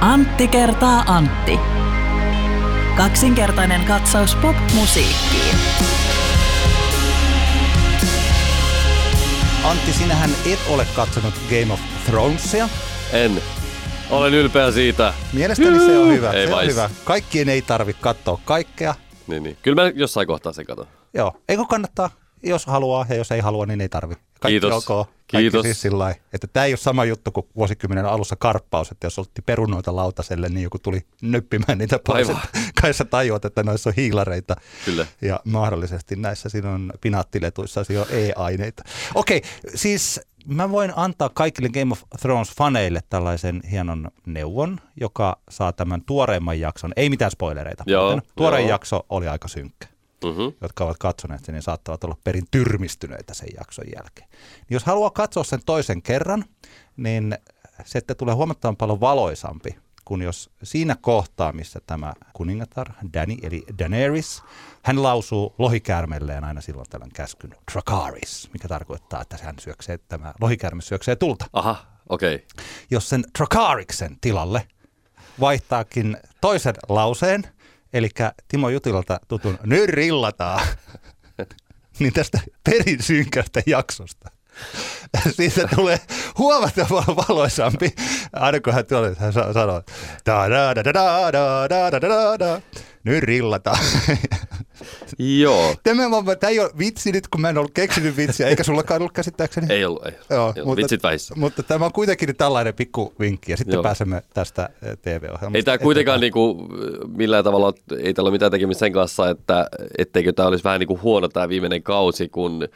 Antti kertaa Antti. Kaksinkertainen katsaus pop-musiikkiin. Antti, sinähän et ole katsonut Game of Thronesia. En. Olen ylpeä siitä. Mielestäni se on hyvä. Ei se on hyvä. Kaikkien ei tarvitse katsoa kaikkea. Niin, niin. Kyllä mä jossain kohtaa sen katon. Joo, eikö kannattaa, jos haluaa ja jos ei halua, niin ei tarvi. Kaikki Kiitos. ok. Kaikki Kiitos. Siis sillä lailla, että tämä ei ole sama juttu kuin vuosikymmenen alussa karppaus, että jos oltiin perunoita lautaselle, niin joku tuli nöppimään niitä pois. Kai sä tajuat, että noissa on hiilareita. Kyllä. Ja mahdollisesti näissä siinä on pinaattiletuissa siinä on e-aineita. Okei, siis mä voin antaa kaikille Game of Thrones-faneille tällaisen hienon neuvon, joka saa tämän tuoreimman jakson, ei mitään spoilereita. Joo, muuten. Tuorein joo. jakso oli aika synkkä Mm-hmm. jotka ovat katsoneet sen, niin saattavat olla perin tyrmistyneitä sen jakson jälkeen. Niin jos haluaa katsoa sen toisen kerran, niin se että tulee huomattavan paljon valoisampi kuin jos siinä kohtaa, missä tämä kuningatar, Danny, eli Daenerys, hän lausuu lohikäärmelleen aina silloin tällöin käskyn Dracarys, mikä tarkoittaa, että hän syöksee, tämä lohikäärme syöksee tulta. Aha, okei. Okay. Jos sen Dracariksen tilalle vaihtaakin toisen lauseen, eli Timo Jutilalta tutun nyrrillataan, niin tästä perin synkästä jaksosta. Siitä tulee huomattavan valoisampi, aina kun hän, tulee, hän sa- sanoo, da da da da da da da da da da nyrrillataan. Joo. Tämä, tämä ei ole vitsi nyt, kun mä en ollut keksinyt vitsiä, eikä sullakaan ollut käsittääkseni. Ei ollut, ei ollut. Joo, Ei ollut. Vitsit vähissä. mutta tämä on kuitenkin tällainen pikku vinkki ja sitten Joo. pääsemme tästä eh, TV-ohjelmasta. Ei tämä kuitenkaan niinku, millään tavalla, ei tällä ole mitään tekemistä sen kanssa, että etteikö tämä olisi vähän niinku huono tämä viimeinen kausi, kun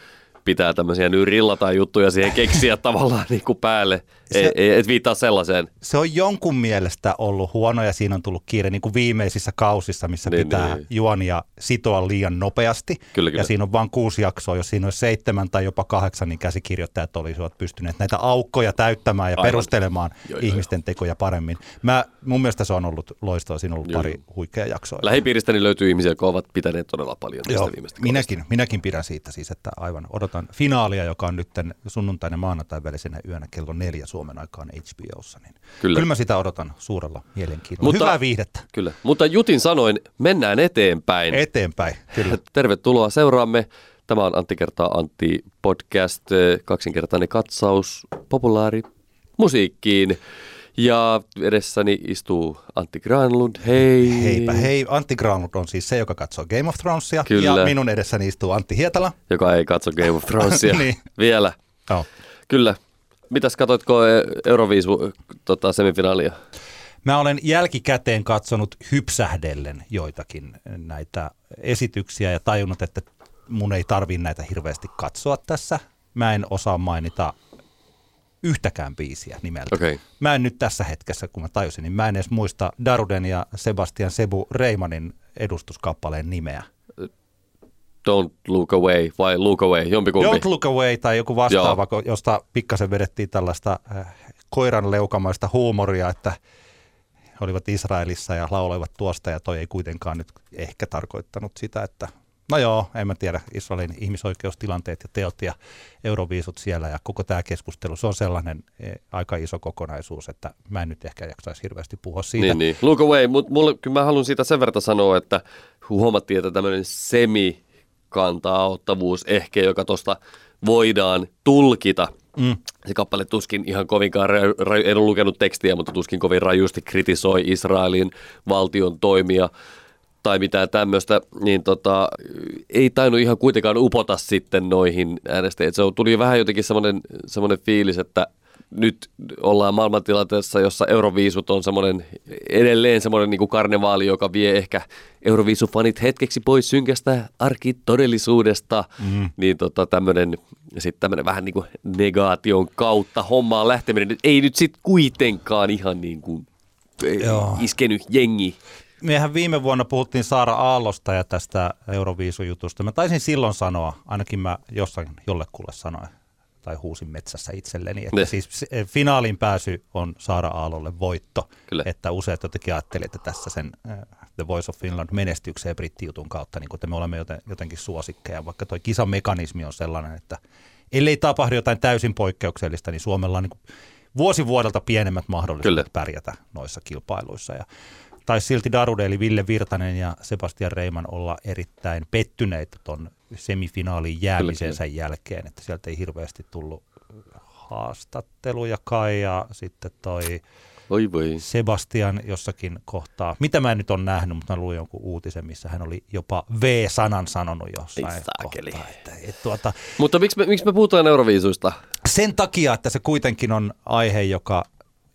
pitää tämmöisiä nyrilla tai juttuja siihen keksiä tavallaan niinku päälle. Ei, Se- ei, et viittaa sellaiseen. Se on jonkun mielestä ollut huono ja siinä on tullut kiire niin kuin viimeisissä kausissa, missä Niin, pitää niin. juonia sitoa liian nopeasti. Kyllä, kyllä. Ja siinä on vain kuusi jaksoa. Jos siinä olisi seitsemän tai jopa kahdeksan, niin käsikirjoittajat olisivat pystyneet näitä aukkoja täyttämään ja Aivan. perustelemaan Joo, joo, ihmisten tekoja paremmin. Mä, mun mielestä se on ollut loistoa. Siinä on ollut Joo, pari joo. huikeaa jaksoa. Lähipiiristäni löytyy ihmisiä, jotka ovat pitäneet todella paljon tästä Joo, viimeistä minäkin, minäkin pidän siitä siis, että aivan odotan finaalia, joka on nyt sunnuntaina ja maanantain välisenä yönä kello neljä Suomen aikaan HBOssa. Niin Kyllä. Kyllä mä sitä odotan suurella mielenkiinnolla. Mutta- Hyvää viihdettä Kyllä. Mutta Jutin sanoin, mennään eteenpäin. eteenpäin. Kyllä. Tervetuloa seuraamme. Tämä on Antti kertaa Antti podcast, eh, kaksinkertainen katsaus populaari musiikkiin. Ja edessäni istuu Antti Granlund. Hei. Heipä hei, Antti Granlund on siis se, joka katsoo Game of Thronesia. Kyllä. Ja minun edessäni istuu Antti Hietala. Joka ei katso Game of Thronesia Niin. vielä. Joo. Kyllä. Mitäs katoitko eh, Euroviisu tota, semifinaalia? Mä olen jälkikäteen katsonut hypsähdellen joitakin näitä esityksiä ja tajunnut, että mun ei tarvi näitä hirveästi katsoa tässä. Mä en osaa mainita yhtäkään biisiä nimeltä. Okei. Mä en nyt tässä hetkessä, kun mä tajusin, niin mä en edes muista Daruden ja Sebastian Sebu Reimanin edustuskappaleen nimeä. Don't look away vai look away, jompikumpi. Don't Look Away tai joku vastaava, ko- josta pikkasen vedettiin tällaista äh, koiran leukamaista huumoria, että olivat Israelissa ja lauloivat tuosta ja toi ei kuitenkaan nyt ehkä tarkoittanut sitä, että no joo, en mä tiedä, Israelin ihmisoikeustilanteet ja teot ja euroviisut siellä ja koko tämä keskustelu, se on sellainen eh, aika iso kokonaisuus, että mä en nyt ehkä jaksaisi hirveästi puhua siitä. Niin, niin. Look away, mutta mulle, kyllä mä haluan siitä sen verran sanoa, että huomattiin, että tämmöinen semi-kanta-ottavuus ehkä, joka tuosta voidaan tulkita. Mm. Se kappale tuskin ihan kovinkaan, raju, raju, en ole lukenut tekstiä, mutta tuskin kovin rajusti kritisoi Israelin valtion toimia tai mitään tämmöistä, niin tota, ei tainnut ihan kuitenkaan upota sitten noihin äänestäjiin. Se tuli vähän jotenkin semmoinen, semmoinen fiilis, että nyt ollaan maailmantilanteessa, jossa Euroviisut on semmoinen, edelleen semmoinen niin kuin karnevaali, joka vie ehkä Euroviisufanit hetkeksi pois synkästä arkitodellisuudesta, mm. niin tota tämmöinen, sitten tämmöinen vähän niin kuin negaation kautta hommaan lähteminen, ei nyt sitten kuitenkaan ihan niin kuin Joo. iskenyt jengi. Mehän viime vuonna puhuttiin Saara Aallosta ja tästä Euroviisujutusta. Mä taisin silloin sanoa, ainakin mä jossain jollekulle sanoin, tai huusin metsässä itselleni, että Ne. siis se- finaalin pääsy on Saara Aallolle voitto. Kyllä. Että useat jotenkin ajattelivat, että tässä sen äh, The Voice of Finland menestykseen brittijutun kautta, niin kuin, että me olemme joten, jotenkin suosikkeja, vaikka tuo kisamekanismi on sellainen, että ellei tapahdu jotain täysin poikkeuksellista, niin Suomella on niin kuin vuosi vuodelta pienemmät mahdollisuudet Kyllä. pärjätä noissa kilpailuissa. Ja taisi silti Darude eli Ville Virtanen ja Sebastian Reiman olla erittäin pettyneitä tuon semifinaalin jäämisensä jälkeen, että sieltä ei hirveästi tullut haastatteluja kai ja sitten toi Oi voi. Sebastian jossakin kohtaa, mitä mä en nyt on nähnyt, mutta mä luin jonkun uutisen, missä hän oli jopa V-sanan sanonut jossain Ei saakeli. kohtaa. Että, et, tuota, Mutta miksi me, miksi me puhutaan Euroviisuista? sen takia, että se kuitenkin on aihe, joka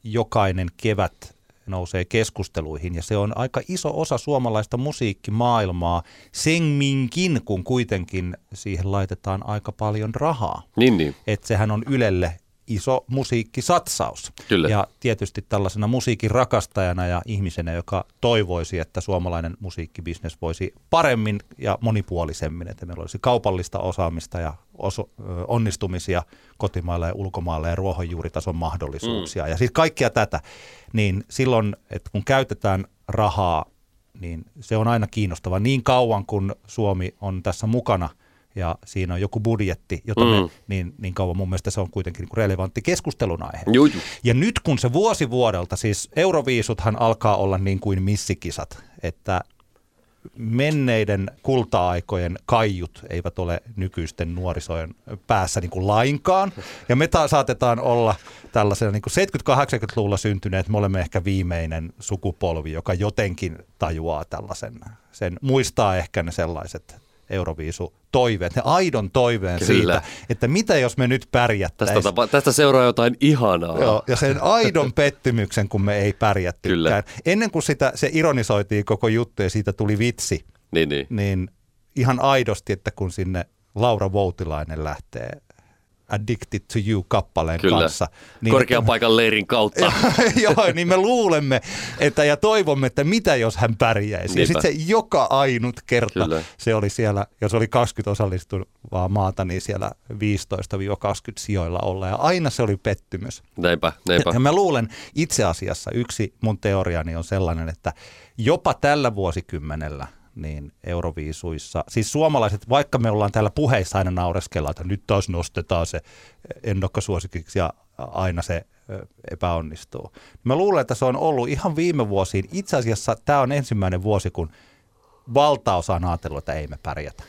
jokainen kevät nousee keskusteluihin ja se on aika iso osa suomalaista musiikkimaailmaa senminkin, kun kuitenkin siihen laitetaan aika paljon rahaa. Niin, niin. Että sehän on Ylelle iso musiikkisatsaus. Kyllä. Ja tietysti tällaisena musiikin rakastajana ja ihmisenä, joka toivoisi, että suomalainen musiikkibisnes voisi paremmin ja monipuolisemmin, että meillä olisi kaupallista osaamista ja oso, onnistumisia kotimaalla ja ulkomailla ja ruohonjuuritason mahdollisuuksia. Mm. Ja siis kaikkia tätä, niin silloin, että kun käytetään rahaa, niin se on aina kiinnostava niin kauan, kun Suomi on tässä mukana – ja siinä on joku budjetti, jota mm. me, niin, niin kauan mun mielestä se on kuitenkin niin kuin relevantti keskustelun aihe. Juu, juu. Ja nyt kun se vuosi vuodelta, siis Euroviisuthan alkaa olla niin kuin missikisat, että menneiden kulta-aikojen kaiut eivät ole nykyisten nuorisojen päässä niin kuin lainkaan. Ja me ta- saatetaan olla tällaisena niin kuin 70-80-luvulla syntyneet, me olemme ehkä viimeinen sukupolvi, joka jotenkin tajuaa tällaisen, sen muistaa ehkä ne sellaiset Euroviisu-toiveet, ne aidon toiveen Kyllä. siitä, että mitä jos me nyt pärjättäisiin. Tästä, tapa, tästä seuraa jotain ihanaa. Joo, ja sen aidon pettymyksen, kun me ei pärjättykään. Kyllä. Ennen kuin sitä, se ironisoitiin koko juttu ja siitä tuli vitsi, Niin, niin. niin ihan aidosti, että kun sinne Laura Voutilainen lähtee Addicted to You-kappaleen Kyllä. kanssa. Korkean paikan leirin kautta. Joo, niin me luulemme että, ja toivomme, että mitä jos hän pärjäisi. Ja Niinpä. sitten se joka ainut kerta, Kyllä. se oli siellä, jos oli 20 osallistuvaa maata, niin siellä 15-20 sijoilla olla. Ja aina se oli pettymys. Näinpä, näinpä. Ja mä luulen itse asiassa, yksi mun teoriani on sellainen, että jopa tällä vuosikymmenellä niin Euroviisuissa, siis suomalaiset, vaikka me ollaan täällä puheissa aina naureskella, että nyt taas nostetaan se ennokkasuosikiksi ja aina se epäonnistuu. Mä luulen, että se on ollut ihan viime vuosiin. Itse asiassa tämä on ensimmäinen vuosi, kun valtaosa on ajatellut, että ei me pärjätä.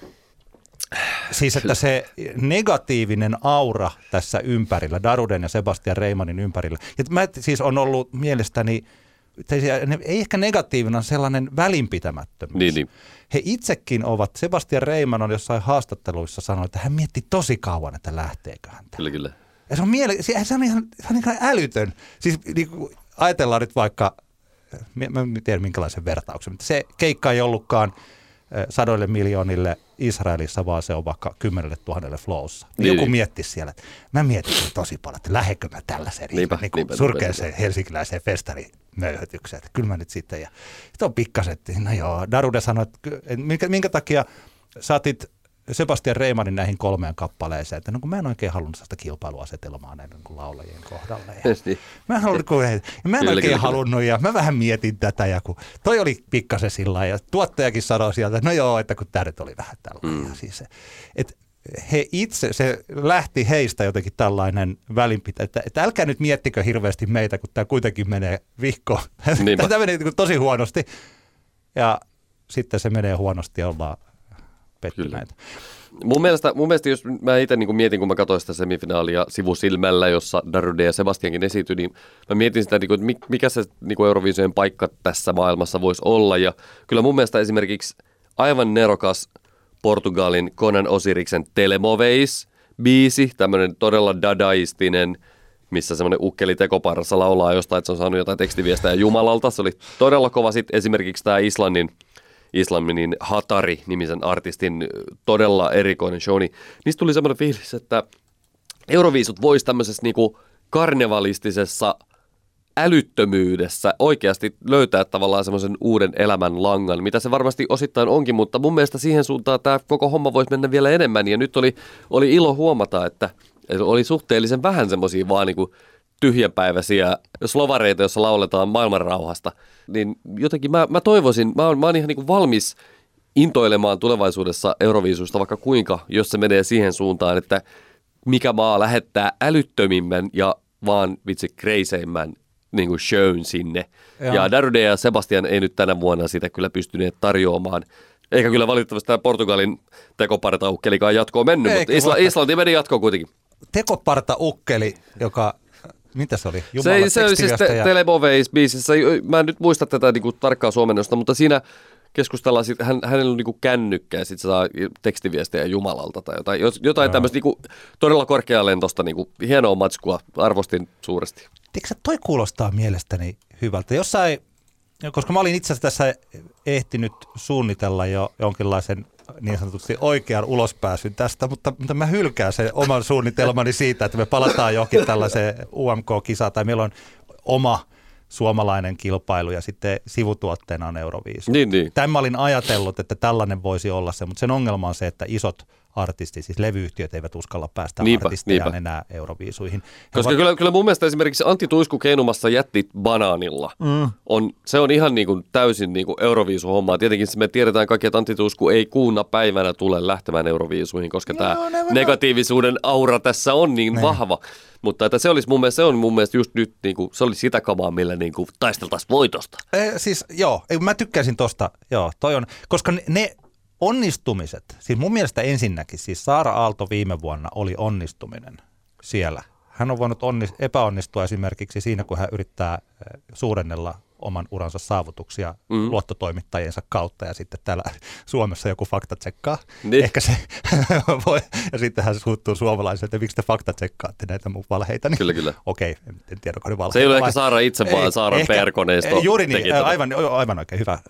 Siis että se negatiivinen aura tässä ympärillä, Daruden ja Sebastian Reimanin ympärillä. Ja mä siis on ollut mielestäni, ei ehkä negatiivinen, sellainen välinpitämättömyys. Niin, niin. He itsekin ovat, Sebastian Reiman on jossain haastatteluissa sanonut, että hän mietti tosi kauan, että lähteekö hän. Kyllä, kyllä. Ja se on, miele- se, se on, ihan, se on ihan älytön. Siis niin kuin, ajatellaan nyt vaikka, mä en tiedä minkälaisen vertauksen, mutta se keikka ei ollutkaan sadoille miljoonille Israelissa, vaan se on vaikka kymmenelle tuhannelle flowssa. Niin Niin. joku mietti siellä, että mä mietin tosi paljon, että lähdekö mä tällaiseen Niinpä, niin kuin niinpä, surkeaseen helsinkiläiseen festarimöyhötykseen. Että kyllä mä nyt sitten, ja sitten on pikkaset, no joo, Darude sanoi, että että minkä, minkä takia saatit Sebastian Reimanin näihin kolmeen kappaleeseen, että no kun mä en oikein halunnut sellaista kilpailuasetelmaa näiden niin laulajien kohdalla. Ja Niin. mä en, halunnut, kun, ja mä en Kyllä, oikein kyllä, halunnut ja mä vähän mietin tätä ja kun toi oli pikkasen sillä ja tuottajakin sanoi sieltä, että no joo, että kun tämä nyt oli vähän tällainen. Mm. Siis, se- et he itse, se lähti heistä jotenkin tällainen välinpitä, että, että älkää nyt miettikö hirveästi meitä, kun tämä kuitenkin menee vihkoon. Niinpä. tämä menee niin kuin tosi huonosti ja sitten se menee huonosti ja ollaan pettyneitä. Mun mielestä, mun mielestä jos mä itse niin mietin, kun mä katsoin sitä semifinaalia sivusilmällä, jossa Darude ja Sebastiankin esityi, niin mä mietin sitä, niin kuin, että mi- mikä se niin kuin paikka tässä maailmassa voisi olla. Ja kyllä mun mielestä esimerkiksi aivan nerokas Portugalin Conan Osiriksen Telemoveis biisi, tämmöinen todella dadaistinen, missä semmoinen ukkeli tekoparrassa laulaa jostain, että se on saanut jotain tekstiviestejä Jumalalta. Se oli todella kova. Sitten esimerkiksi tämä Islannin Islaminin Hatari-nimisen artistin todella erikoinen show, niin niistä tuli semmoinen fiilis, että Euroviisut voisi tämmöisessä niinku karnevalistisessa älyttömyydessä oikeasti löytää tavallaan semmoisen uuden elämän langan, mitä se varmasti osittain onkin, mutta mun mielestä siihen suuntaan tämä koko homma voisi mennä vielä enemmän. Ja nyt oli, oli ilo huomata, että oli suhteellisen vähän semmoisia vaan niinku tyhjäpäiväisiä slovareita, joissa lauletaan maailmanrauhasta. Niin jotenkin mä, mä toivoisin, mä oon, mä oon ihan niinku valmis intoilemaan tulevaisuudessa Euroviisusta vaikka kuinka, jos se menee siihen suuntaan, että mikä maa lähettää älyttömimmän ja vaan vitsi kreiseimmän niin kuin shown sinne. Joo. Ja Darude ja Sebastian ei nyt tänä vuonna sitä kyllä pystyneet tarjoamaan. Eikä kyllä valitettavasti tämä Portugalin tekopartaukkelikaan jatkoon mennyt, Eikä mutta Isla, Islanti meni jatkoon kuitenkin. Tekoparta ukkeli, joka, mitä se oli? Se, Jumala ei- se oli siis te, Teleboveis-biisissä, mä en nyt muista tätä niinku tarkkaa suomennosta, mutta siinä keskustellaan, sit, hän, hänellä on niinku kännykkä ja sitten se saa tekstiviestejä Jumalalta tai jotain, jotain tämmöistä niinku, todella korkealentosta, niinku, hienoa matskua, arvostin suuresti. Tiedätkö, toi kuulostaa mielestäni hyvältä. Jossain, koska mä olin itse asiassa tässä ehtinyt suunnitella jo jonkinlaisen niin sanotusti oikean ulospääsyn tästä, mutta, mutta mä hylkään sen oman suunnitelmani siitä, että me palataan johonkin tällaiseen UMK-kisaan tai meillä on oma suomalainen kilpailu ja sitten sivutuotteena on Euroviisu. Niin, niin. Tämän mä olin ajatellut, että tällainen voisi olla se, mutta sen ongelma on se, että isot artistit, siis levyyhtiöt eivät uskalla päästä Niinpä, artistejaan niinpä. enää Euroviisuihin. He Koska ovat- kyllä, kyllä mun mielestä esimerkiksi Antti Tuisku keinumassa jätti banaanilla. Mm. On, se on ihan niin kuin täysin niin kuin Euroviisu-hommaa. Tietenkin me tiedetään kaikki, että Antti Tuisku ei kuuna päivänä tule lähtemään Euroviisuihin, koska Joo, tämä negatiivisuuden aura tässä on niin Niin. vahva. Mutta että se, olisi mun mielestä, se on mun mielestä just nyt, niin kuin, se oli sitä kamaa, millä niin kuin taisteltaisiin voitosta. Eh, siis joo, ei, mä tykkäisin tosta, joo, toi on, koska ne, ne onnistumiset, siis mun mielestä ensinnäkin, siis Saara Aalto viime vuonna oli onnistuminen siellä. Hän on voinut onni, epäonnistua esimerkiksi siinä, kun hän yrittää eh, suurennella oman uransa saavutuksia Mm. luottotoimittajiensa kautta ja sitten täällä Suomessa joku fakta tsekkaa. Niin. Ehkä se voi, ja sitten hän suuttuu suomalaisille, että miksi te fakta tsekkaatte näitä mun valheita. Niin, Kyllä, kyllä. Okei, en, en tiedä, onko ne valheita. Se ei ole vai- ehkä Saara itse, vaan Saaran ehkä- PR-koneisto Juuri niin, aivan, aivan oikein hyvä äh,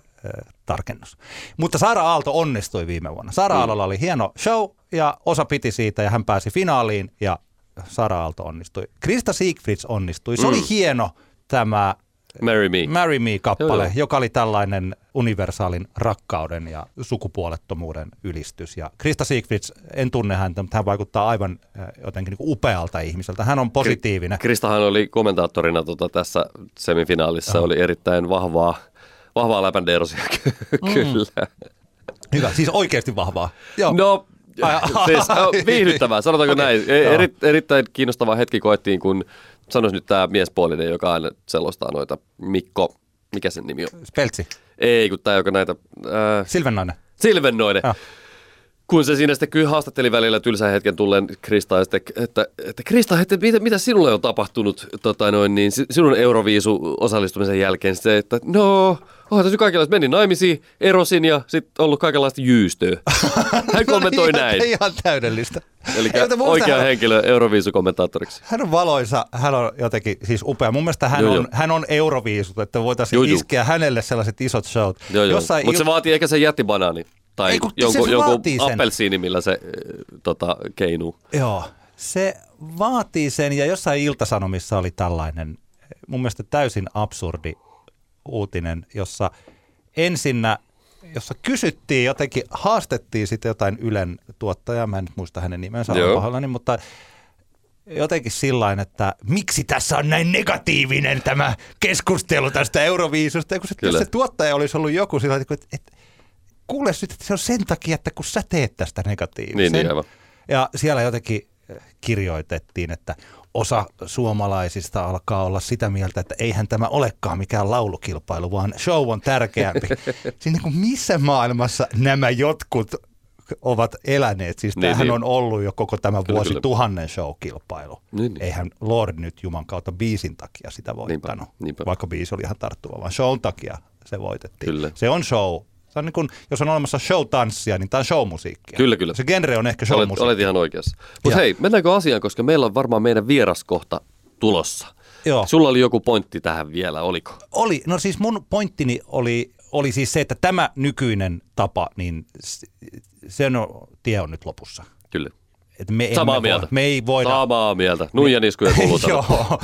tarkennus. Mutta Saara Aalto onnistui viime vuonna. Saara Mm. Aallolla oli hieno show ja osa piti siitä ja hän pääsi finaaliin ja Saara Aalto onnistui. Krista Siegfrieds onnistui. Se Mm. oli hieno tämä Marry me. Marry Me-kappale, Joo, joo. joka oli tällainen universaalin rakkauden ja sukupuolettomuuden ylistys. Ja Krista Siegfrieds, en tunne häntä, mutta hän vaikuttaa aivan äh, jotenkin niin upealta ihmiseltä. Hän on positiivinen. Kristahan oli kommentaattorina tota, tässä semifinaalissa, oli erittäin vahvaa, vahvaa läpändeerosia Mm. kyllä. Hyvä, siis oikeasti vahvaa. Joo. No, Ai- siis no, viihdyttävää, sanotaanko Okei, näin. E-. Eri, erittäin kiinnostava hetki koettiin, kun sanoisi nyt tämä miespuolinen, joka aina selostaa noita, Mikko, mikä sen nimi on? Speltsi, Ei, kun tämä, joka näitä, äh, Silvennainen. Silvennoinen. Joo. Kun se siinä sitten kyllä haastatteli välillä tylsän hetken tulleen Krista, sitten, että, että Krista, että mitä, mitä sinulle on tapahtunut tota noin, niin, si- sinun Euroviisu osallistumisen jälkeen? Se, että no, onhan tässä kaikenlaista, menin naimisiin, erosin ja sitten ollut kaikenlaista jyystöä. Hän kommentoi ihan, näin. Ihan täydellistä. Eli oikea hän- henkilö Euroviisukommentaattoriksi. Hän on valoisa, hän on jotenkin siis upea. Mun mielestä hän, Joo, on, joo. hän on euroviisut, että voitaisiin Joo, joo. iskeä hänelle sellaiset isot showt. Joo, joo. Jossain Mutta se il- vaatii ehkä sen jättibanaani. Tai Ei, kun se sen. appelsiini, millä se äh, tota, keinuu. Joo, se vaatii sen ja jossain iltasanomissa oli tällainen mun mielestä täysin absurdi uutinen, jossa ensinnä, jossa kysyttiin jotenkin, haastettiin sitten jotain Ylen tuottajaa, mä en nyt muista hänen nimensä, olen pahoillani, mutta jotenkin sillain, että miksi tässä on näin negatiivinen tämä keskustelu tästä Euroviisusta, ja kun se, se tuottaja olisi ollut joku sillä että, että kuule nyt, että se on sen takia, että kun sä teet tästä negatiivisen. Niin, niin, aivan. Ja siellä jotenkin eh, kirjoitettiin, että osa suomalaisista alkaa olla sitä mieltä, että eihän tämä olekaan mikään laulukilpailu, vaan show on tärkeämpi. Siinä niin kuin missä maailmassa nämä jotkut ovat eläneet? Siis Niin, tämähän niin. on ollut jo koko tämä Kyllä, vuosi kyllä. tuhannen show-kilpailu. Niin, niin. Eihän Lord nyt Juman kautta biisin takia sitä voittanut, niinpä. vaikka biisi oli ihan tarttuva, vaan shown takia se voitettiin. Kyllä. Se on show. Se on niin kuin, jos on olemassa show-tanssia, niin tämä on showmusiikkia. Kyllä, kyllä. Se genre on ehkä Olet, showmusiikkia. olet ihan oikeassa. Mutta hei, mennäänkö asiaan, koska meillä on varmaan meidän vieraskohta tulossa. Joo. Sulla oli joku pointti tähän vielä, oliko? Oli, no siis mun pointtini oli, oli siis se, että tämä nykyinen tapa, niin s- sen on, tie on nyt lopussa. Kyllä. Et me Samaa emme mieltä. Voi, me ei voida... Samaa mieltä. Nuijan iskuja kuuluu tällä. Joo,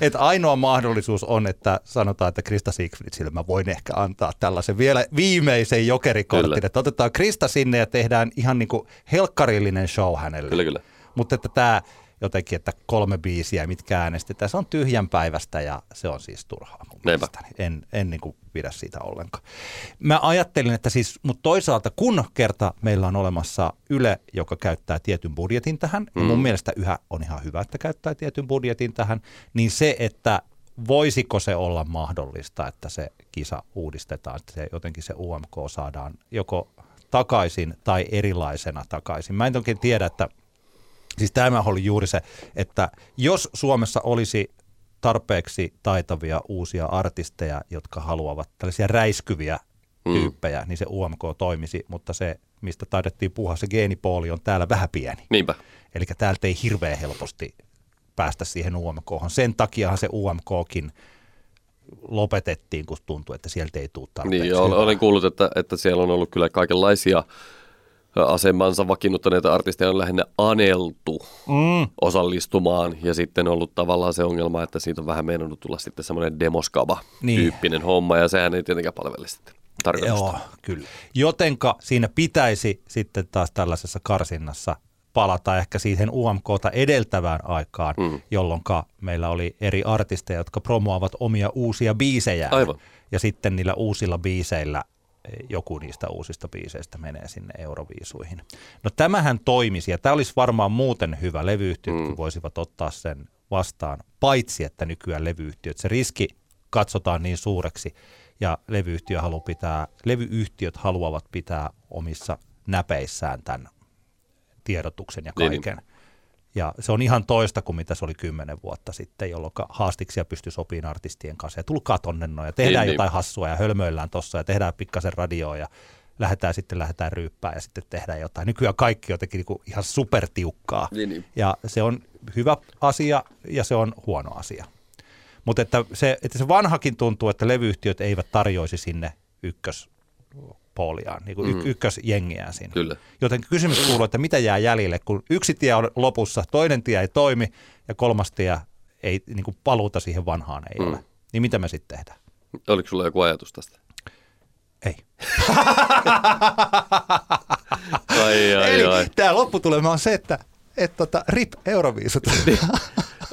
että ainoa mahdollisuus on, että sanotaan, että Krista Siegfriedsille mä voin ehkä antaa tällaisen vielä viimeisen jokerikortin, että otetaan Krista sinne ja tehdään ihan niin kuin helkkarillinen show hänelle. Kyllä, kyllä. Mutta että tämä jotenkin, että kolme biisiä, mitkä äänestetään. Se on tyhjän päivästä ja se on siis turhaa mun mielestäni. En, en niin kuin pidä siitä ollenkaan. Mä ajattelin, että siis, mutta toisaalta kun kerta meillä on olemassa Yle, joka käyttää tietyn budjetin tähän, mm. ja mun mm. mielestä yhä on ihan hyvä, että käyttää tietyn budjetin tähän, niin se, että voisiko se olla mahdollista, että se kisa uudistetaan, että se, jotenkin se UMK saadaan joko takaisin tai erilaisena takaisin. Mä en toki tiedä, että siis tämä oli juuri se, että jos Suomessa olisi tarpeeksi taitavia uusia artisteja, jotka haluavat tällaisia räiskyviä mm. tyyppejä, mm. niin se UMK toimisi, mutta se, mistä taidettiin puhua, se geenipooli on täällä vähän pieni. Niinpä. Eli täältä ei hirveän helposti päästä siihen UMK. Sen takiahan se UMKkin lopetettiin, kun tuntui, että sieltä ei tule tarpeeksi Niin, olen, olen kuullut, että, että siellä on ollut kyllä kaikenlaisia asemansa vakiinnuttaneita artisteja on lähinnä aneltu mm. osallistumaan ja sitten ollut tavallaan se ongelma, että siitä on vähän meinannut tulla sitten semmoinen demoskava-tyyppinen niin. homma ja sehän ei tietenkään palvele sitten tarkoitusta. Joo, kyllä. Jotenka siinä pitäisi sitten taas tällaisessa karsinnassa palata ehkä siihen UMKta edeltävään aikaan, mm. jolloin meillä oli eri artisteja, jotka promoavat omia uusia biisejä. Aivan. Ja sitten niillä uusilla biiseillä joku niistä uusista biiseistä menee sinne Euroviisuihin. No tämähän toimisi, ja tämä olisi varmaan muuten hyvä. Levyyhtiöt mm. voisivat ottaa sen vastaan, paitsi että nykyään levyyhtiöt, se riski katsotaan niin suureksi, ja levyyhtiö haluaa pitää, levyyhtiöt haluavat pitää omissa näpeissään tämän tiedotuksen ja niin, niin. kaiken. Niin. Ja se on ihan toista kuin mitä se oli kymmenen vuotta sitten, jolloin haastiksia pystyi sopimaan artistien kanssa. Ja tulkaa tonne noin ja tehdään niin, jotain niin. hassua ja hölmöillään tossa ja tehdään pikkasen radioa ja lähdetään sitten lähdetään ryyppää ja sitten tehdään jotain. Nykyään kaikki jotenkin niin ihan supertiukkaa. Niin, niin. Ja se on hyvä asia ja se on huono asia. Mutta että se, että se vanhakin tuntuu, että levyyhtiöt eivät tarjoisi sinne ykkös monopoliaan, niin kuin mm. ykkösjengiään siinä. Kyllä. Joten kysymys kuuluu, että mitä jää jäljelle, kun yksi tie on lopussa, toinen tie ei toimi ja kolmas tie ei, niin kuin paluuta siihen vanhaan ei mm. ole. Niin mitä me sitten tehdään? Oliko sulla joku ajatus tästä? Ei. ai, ai, Eli ai. tämä lopputulema on se, että et tota, rip Euroviisut.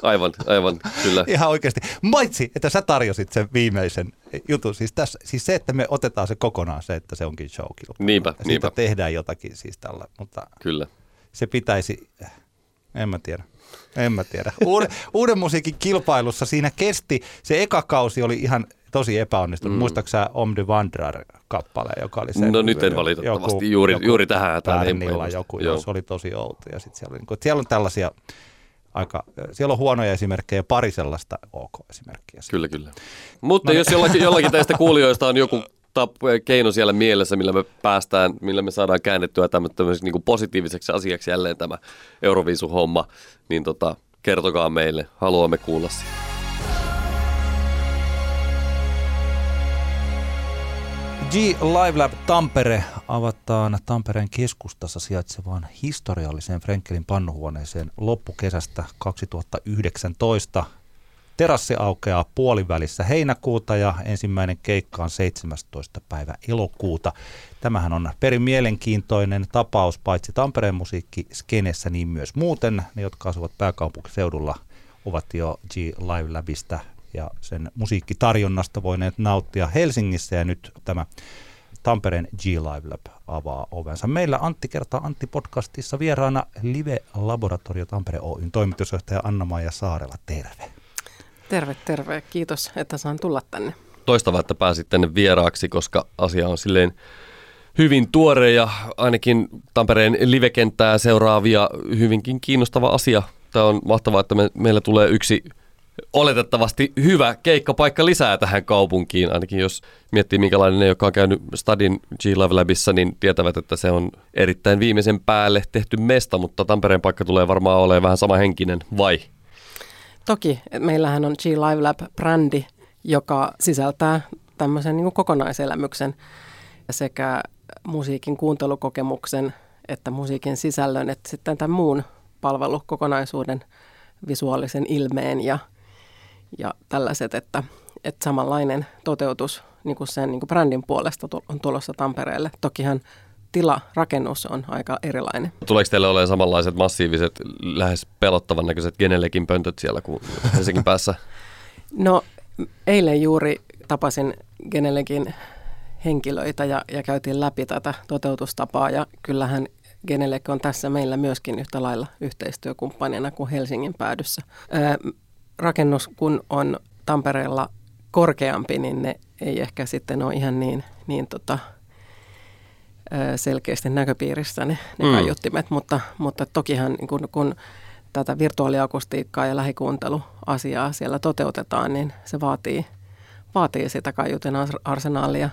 Aivan, aivan, kyllä. Ihan oikeasti. Maitsi, että sä tarjosit sen viimeisen jutun. Siis, tässä, siis se, että me otetaan se kokonaan se, että se onkin showkilpailu. Niinpä, ja niinpä. tehdään jotakin siis tällä, mutta kyllä. se pitäisi, en mä tiedä. En mä tiedä. Uuden, uuden musiikin kilpailussa siinä kesti, se eka kausi oli ihan tosi epäonnistunut. Mm. Muistatko sä Om the Wanderer-kappale, joka oli se? No nyt en valitettavasti, joku, juuri, joku juuri tähän hätään. joku, joo. se oli tosi outo. Ja sit siellä, oli, niin siellä on tällaisia aika, siellä on huonoja esimerkkejä, pari sellaista ok-esimerkkiä. Kyllä, kyllä. Mutta no, jos jollakin, jollakin teistä kuulijoista on joku keino siellä mielessä, millä me päästään, millä me saadaan käännettyä tämmöiseksi niin positiiviseksi asiaksi jälleen tämä Euroviisu-homma, niin tota, kertokaa meille, haluamme kuulla siitä. G Live Lab Tampere avataan Tampereen keskustassa sijaitsevaan historialliseen Frenkelin pannuhuoneeseen loppukesästä 2019. Terassi aukeaa puolivälissä heinäkuuta ja ensimmäinen keikka on 17. päivä elokuuta. Tämähän on perin mielenkiintoinen tapaus paitsi Tampereen musiikkiskenessä, niin myös muuten. Ne, jotka asuvat pääkaupunkiseudulla, ovat jo G Live Labista ja sen musiikkitarjonnasta voineet nauttia Helsingissä ja nyt tämä Tampereen G-Live Lab avaa ovensa. Meillä Antti kertaa Antti podcastissa vieraana Live Laboratorio Tampere Oyn toimitusjohtaja Anna-Maija Saarela. Terve. Terve, terve. Kiitos, että saan tulla tänne. Toistavaa, että pääsit tänne vieraaksi, koska asia on silleen hyvin tuore ja ainakin Tampereen livekenttää seuraavia hyvinkin kiinnostava asia. Tämä on mahtavaa, että me, meillä tulee yksi oletettavasti hyvä keikkapaikka lisää tähän kaupunkiin, ainakin jos miettii minkälainen ne, jotka on käynyt Stadin G-Love Labissa, niin tietävät, että se on erittäin viimeisen päälle tehty mesta, mutta Tampereen paikka tulee varmaan olemaan vähän sama henkinen, vai? Toki, meillähän on G-Live Lab-brändi, joka sisältää tämmöisen niin kokonaiselämyksen sekä musiikin kuuntelukokemuksen että musiikin sisällön, että sitten tämän muun palvelukokonaisuuden visuaalisen ilmeen ja ja tällaiset, että, että samanlainen toteutus niin kuin sen niin kuin brändin puolesta on tulossa Tampereelle. Tokihan tila, rakennus on aika erilainen. Tuleeko teille olemaan samanlaiset massiiviset, lähes pelottavan näköiset Genelekin pöntöt siellä kuin Helsingin päässä? No eilen juuri tapasin Genelekin henkilöitä ja, ja käytiin läpi tätä toteutustapaa ja kyllähän Genelek on tässä meillä myöskin yhtä lailla yhteistyökumppanina kuin Helsingin päädyssä. Rakennus kun on Tampereella korkeampi, niin ne ei ehkä sitten ole ihan niin, niin tota, selkeästi näköpiirissä ne, ne mm. kaiuttimet, mutta, mutta tokihan kun, kun tätä virtuaaliakustiikkaa ja lähikuunteluasiaa siellä toteutetaan, niin se vaatii, vaatii sitä kaiutin arsenaalia,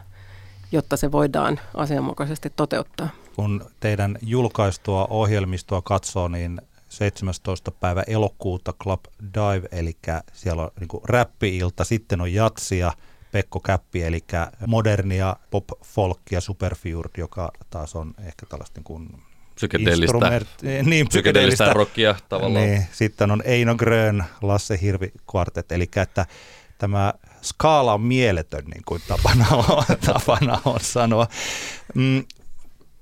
jotta se voidaan asianmukaisesti toteuttaa. Kun teidän julkaistua ohjelmistoa katsoo, niin 17. päivä elokuuta Club Dive, eli siellä on niin räppi-ilta, sitten on jatsia, Pekko Käppi, eli modernia pop folkia Superfjord, joka taas on ehkä tällaista niin kuin psykedeellistä, niin, niin, psykedeellistä rockia tavallaan. Niin, sitten on Eino Grön, Lasse Hirvi kvartet, eli että tämä skaala on mieletön, niin kuin tapana on, tapana on sanoa. Mm,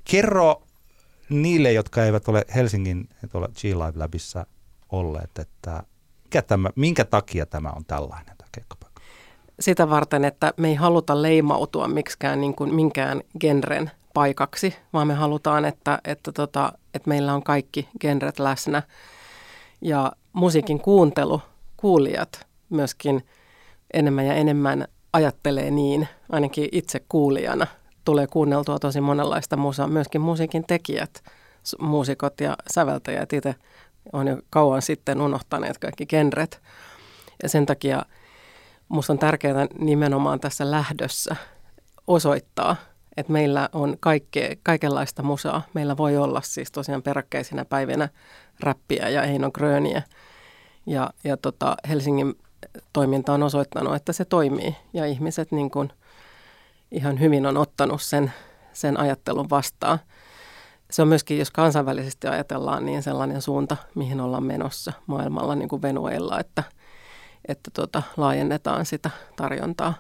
kerro niille, jotka eivät ole Helsingin G-Live Labissa olleet, että mikä tämä, minkä takia tämä on tällainen tämä keikkapaikka? Sitä varten, että me ei haluta leimautua miksikään niin kuin minkään genren paikaksi, vaan me halutaan, että, että, tota, että meillä on kaikki genret läsnä. Ja musiikin kuuntelu, kuulijat myöskin enemmän ja enemmän ajattelee niin, ainakin itse kuulijana – tulee kuunneltua tosi monenlaista musaa, myöskin musiikin tekijät, muusikot ja säveltäjät itse on jo kauan sitten unohtaneet kaikki genret. Ja sen takia minusta on tärkeää nimenomaan tässä lähdössä osoittaa, että meillä on kaikkea, kaikenlaista musaa. Meillä voi olla siis tosiaan peräkkäisinä päivinä räppiä ja Eino Gröniä. Ja, ja tota, Helsingin toiminta on osoittanut, että se toimii ja ihmiset niin kuin ihan hyvin on ottanut sen, sen ajattelun vastaan. Se on myöskin, jos kansainvälisesti ajatellaan, niin sellainen suunta, mihin ollaan menossa maailmalla, niin kuin Venuella, että, että tota, laajennetaan sitä tarjontaa.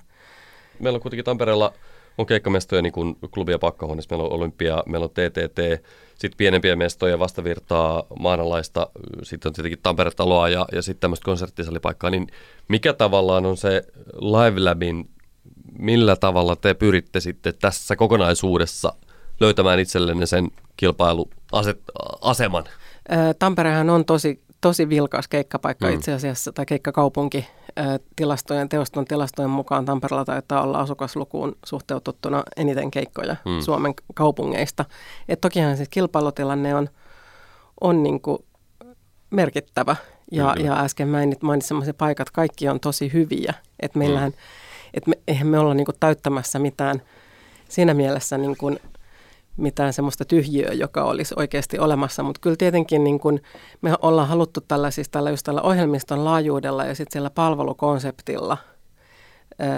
Meillä on kuitenkin Tampereella on keikkamestoja niin kuin klubia pakkahuoneessa, meillä on Olympia, meillä on TTT, sitten pienempiä mestoja, vastavirtaa, maanalaista, sitten on tietenkin Tampere-taloa ja, ja sitten tämmöistä konserttisalipaikkaa, niin mikä tavallaan on se Live Labin millä tavalla te pyritte sitten tässä kokonaisuudessa löytämään itsellenne sen kilpailuaseman? Tamperehan on tosi, tosi vilkas keikkapaikka mm. itse asiassa, tai keikkakaupunki. Tilastojen, teoston tilastojen mukaan Tampereella taitaa olla asukaslukuun suhteutettuna eniten keikkoja mm. Suomen kaupungeista. Et tokihan siis kilpailutilanne on, on niin kuin merkittävä. Ja, ja äsken mainitsemasi paikat, kaikki on tosi hyviä. Et meillähän mm että me, eihän me olla niin kuin täyttämässä mitään siinä mielessä niin kuin mitään semmoista tyhjiöä, joka olisi oikeasti olemassa, mutta kyllä tietenkin niin kuin me ollaan haluttu tällä, siis tällä, just tällä ohjelmiston laajuudella ja sitten sillä palvelukonseptilla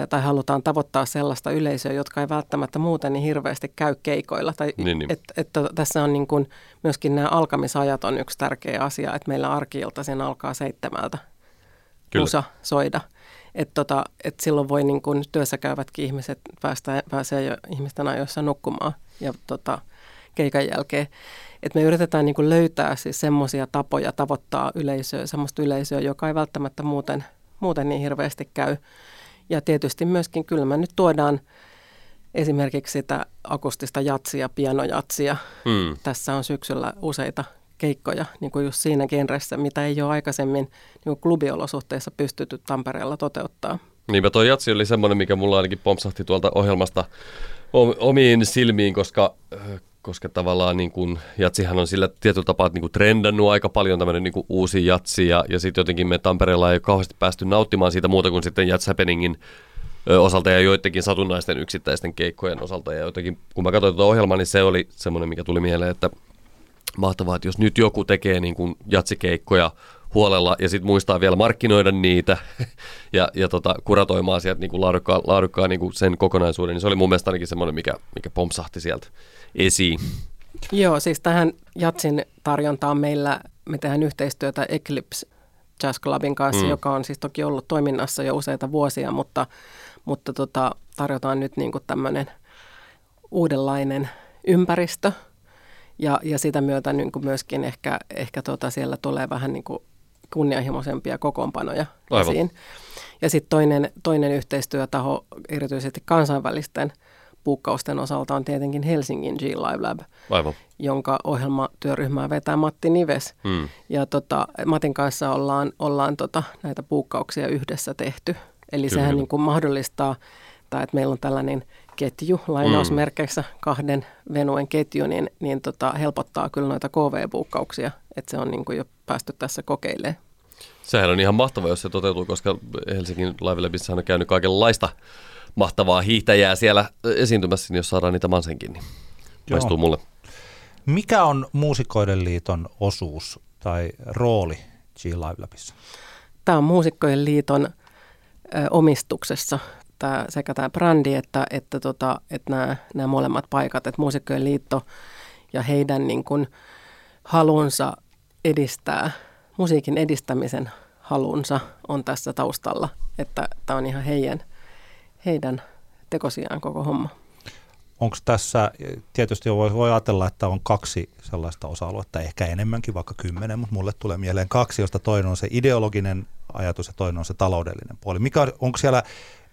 tai halutaan tavoittaa sellaista yleisöä, jotka ei välttämättä muuten niin hirveästi käy keikoilla. Tai niin, niin. Et, et, tässä on niin kuin myöskin nämä alkamisajat on yksi tärkeä asia, että meillä arkiilta sen alkaa seitsemältä Kyllä. musa soida. Että tota, et silloin voi niin kun työssä käyvätkin ihmiset päästä, pääsee jo ihmisten ajoissa nukkumaan ja tota, keikan jälkeen. Et me yritetään niin löytää siis semmoisia tapoja tavoittaa yleisöä, semmoista yleisöä, joka ei välttämättä muuten, muuten niin hirveästi käy. Ja tietysti myöskin kyllä me nyt tuodaan esimerkiksi sitä akustista jatsia, pianojatsia. Hmm. Tässä on syksyllä useita keikkoja niin kuin just siinä genressä, mitä ei ole aikaisemmin niin kuin klubiolosuhteissa pystytty Tampereella toteuttaa. Niinpä tuo jatsi oli semmoinen, mikä mulla ainakin pompsahti tuolta ohjelmasta omiin silmiin, koska, äh, koska tavallaan niin kuin, jatsihan on sillä tietyllä tapaa niin kuin trendannut aika paljon tämmöinen niin kuin uusi jatsi ja, ja sitten jotenkin me Tampereella ei ole kauheasti päästy nauttimaan siitä muuta kuin sitten Jats Happeningin osalta ja joidenkin satunnaisten yksittäisten keikkojen osalta. Ja jotenkin, kun mä katsoin tuota ohjelmaa, niin se oli semmoinen, mikä tuli mieleen, että mahtavaa, että jos nyt joku tekee niin kuin jatsikeikkoja huolella ja sitten muistaa vielä markkinoida niitä ja, ja tota, kuratoimaan sieltä niin kuin laadukkaan, laadukkaan niin kuin sen kokonaisuuden, niin se oli mun mielestä ainakin semmoinen, mikä, mikä pompsahti sieltä esiin. Joo, siis tähän Jatsin tarjontaan meillä, me tehdään yhteistyötä Eclipse Jazz Clubin kanssa, mm. joka on siis toki ollut toiminnassa jo useita vuosia, mutta, mutta tota, tarjotaan nyt niin kuin tämmöinen uudenlainen ympäristö ja, ja sitä myötä niin kuin myöskin ehkä, ehkä tota siellä tulee vähän niin kuin kunnianhimoisempia kokoonpanoja Aivan. esiin. Ja sitten toinen, toinen yhteistyötaho, erityisesti kansainvälisten puukkausten osalta on tietenkin Helsingin G-Live Lab, Aivan. jonka ohjelmatyöryhmää vetää Matti Nives. Hmm. Ja tota, Matin kanssa ollaan, ollaan tota, näitä puukkauksia yhdessä tehty. Eli Kyllä. sehän niin kuin mahdollistaa, tai että meillä on tällainen ketju, lainausmerkeissä mm. kahden venuen ketju, niin, niin tota, helpottaa kyllä noita KV-puukkauksia, että se on niin kuin jo päästy tässä kokeilemaan. Sehän on ihan mahtavaa, jos se toteutuu, koska Helsingin Live on käynyt kaikenlaista mahtavaa hiihtäjää siellä esiintymässä, niin jos saadaan niitä mansenkin, niin maistuu mulle. Mikä on Muusikoiden liiton osuus tai rooli G-Live Labissa? Tämä on Muusikkojen liiton omistuksessa tämä, sekä tämä brändi että, että, tota, että nämä, nämä molemmat paikat, että Muusikkojen liitto ja heidän niin kuin, halunsa edistää, musiikin edistämisen halunsa on tässä taustalla, että tämä on ihan heidän, heidän tekosiaan koko homma. Onko tässä, tietysti voi, voi ajatella, että on kaksi sellaista osa-aluetta, ehkä enemmänkin, vaikka kymmenen, mutta mulle tulee mieleen kaksi, josta toinen on se ideologinen ajatus ja toinen on se taloudellinen puoli. Mikä, onko siellä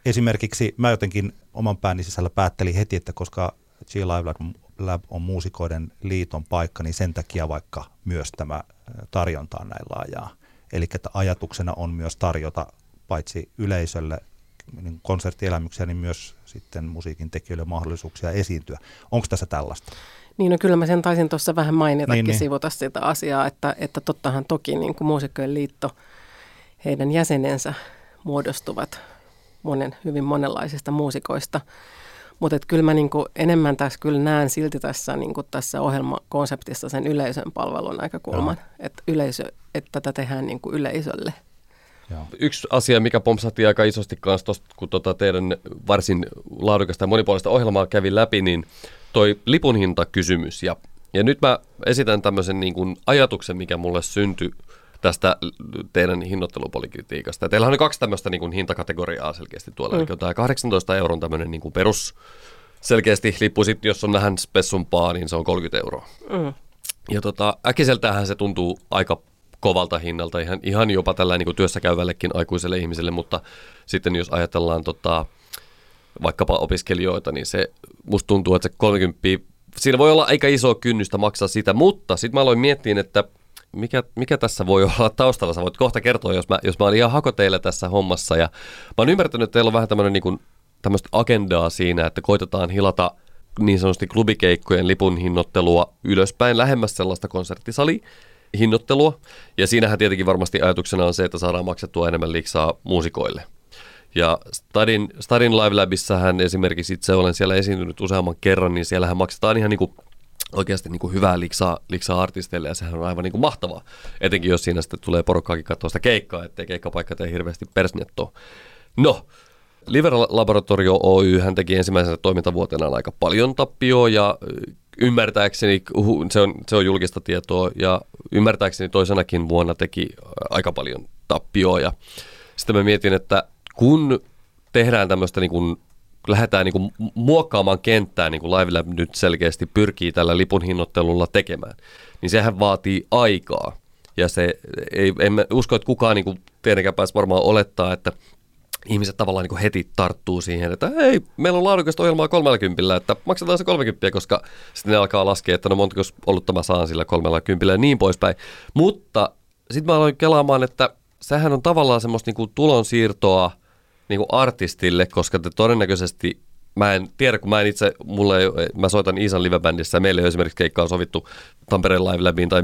esimerkiksi, mä jotenkin oman pääni sisällä päättelin heti, että koska G Live Lab on muusikoiden liiton paikka, niin sen takia vaikka myös tämä tarjonta on näin laajaa. Eli että ajatuksena on myös tarjota paitsi yleisölle niin konserttielämyksiä, niin myös sitten musiikin tekijöille mahdollisuuksia esiintyä. Onko tässä tällaista? Niin, no kyllä mä sen taisin tuossa vähän mainitakin niin, niin. sivuta sitä asiaa, että, että tottahan toki niin kuin Muusikkojen liitto, heidän jäsenensä muodostuvat monen, hyvin monenlaisista muusikoista. Mutta kyllä mä niinku enemmän tässä kyllä näen silti tässä, niinku tässä ohjelmakonseptissa sen yleisön palvelun näkökulman, että yleisö, että tätä tehdään niinku yleisölle. Joo. Yksi asia, mikä pompsahti aika isosti kanssa tosta, kun tota teidän varsin laadukasta ja monipuolista ohjelmaa kävi läpi, niin toi lipun kysymys. Ja, ja nyt mä esitän tämmöisen niin kuin ajatuksen, mikä mulle syntyi tästä teidän hinnoittelupolitiikasta. Teillä on kaksi tämmöistä niin kuin hintakategoriaa selkeästi tuolla. Mm. Eli on tämä 18 euron tämmöinen niin kuin perus selkeästi lippu, sit, jos on vähän spessumpaa, niin se on 30 euroa. Mm. Ja tota, äkiseltähän se tuntuu aika kovalta hinnalta, ihan, ihan jopa tällä niin kuin työssä käyvällekin aikuiselle ihmiselle, mutta sitten jos ajatellaan tota, vaikkapa opiskelijoita, niin se musta tuntuu, että se 30 siinä voi olla aika iso kynnystä maksaa sitä, mutta sitten mä aloin miettiä, että mikä, mikä tässä voi olla taustalla? Sä voit kohta kertoa, jos mä, jos mä olin ihan hakoteilla tässä hommassa. Ja mä oon ymmärtänyt, että teillä on vähän tämmöinen niin tämmöistä agendaa siinä, että koitetaan hilata niin sanotusti klubikeikkojen lipun hinnoittelua ylöspäin lähemmäs sellaista konserttisali hinnoittelua. Ja siinähän tietenkin varmasti ajatuksena on se, että saadaan maksettua enemmän liksaa muusikoille. Ja Stadin, Stadin Live Labissähän esimerkiksi itse olen siellä esiintynyt useamman kerran, niin siellähän maksetaan ihan niin kuin oikeasti niin kuin hyvää liksaa, liksaa artisteille ja sehän on aivan niin kuin mahtavaa. Etenkin jos siinä sitten tulee porukkaakin katsoa sitä keikkaa, ettei keikkapaikka tee hirveästi persnettoa. No, Liver Laboratorio Oy hän teki ensimmäisenä toimintavuotena aika paljon tappioa ja ymmärtääkseni, se on, se on julkista tietoa ja ymmärtääkseni toisenakin vuonna teki aika paljon tappioa ja sitten mä mietin, että kun tehdään tämmöistä niin kuin lähdetään niin kuin muokkaamaan kenttää, niin kuin Live Lab nyt selkeästi pyrkii tällä lipun hinnoittelulla tekemään, niin sehän vaatii aikaa. Ja se, ei, en usko, että kukaan niin kuin tietenkään pääsi varmaan olettaa, että ihmiset tavallaan niin heti tarttuu siihen, että hei, meillä on laadukasta ohjelmaa 30, että maksetaan se 30, koska sitten ne alkaa laskea, että no montako ollut tämä saan sillä 30 ja niin poispäin. Mutta sitten mä aloin kelaamaan, että sehän on tavallaan semmoista niin tulonsiirtoa niin kuin artistille, koska te todennäköisesti Mä en tiedä, kun mä en itse, mulle mä soitan Iisan livebändissä ja meillä ei esimerkiksi keikkaa sovittu Tampereen Live Labiin tai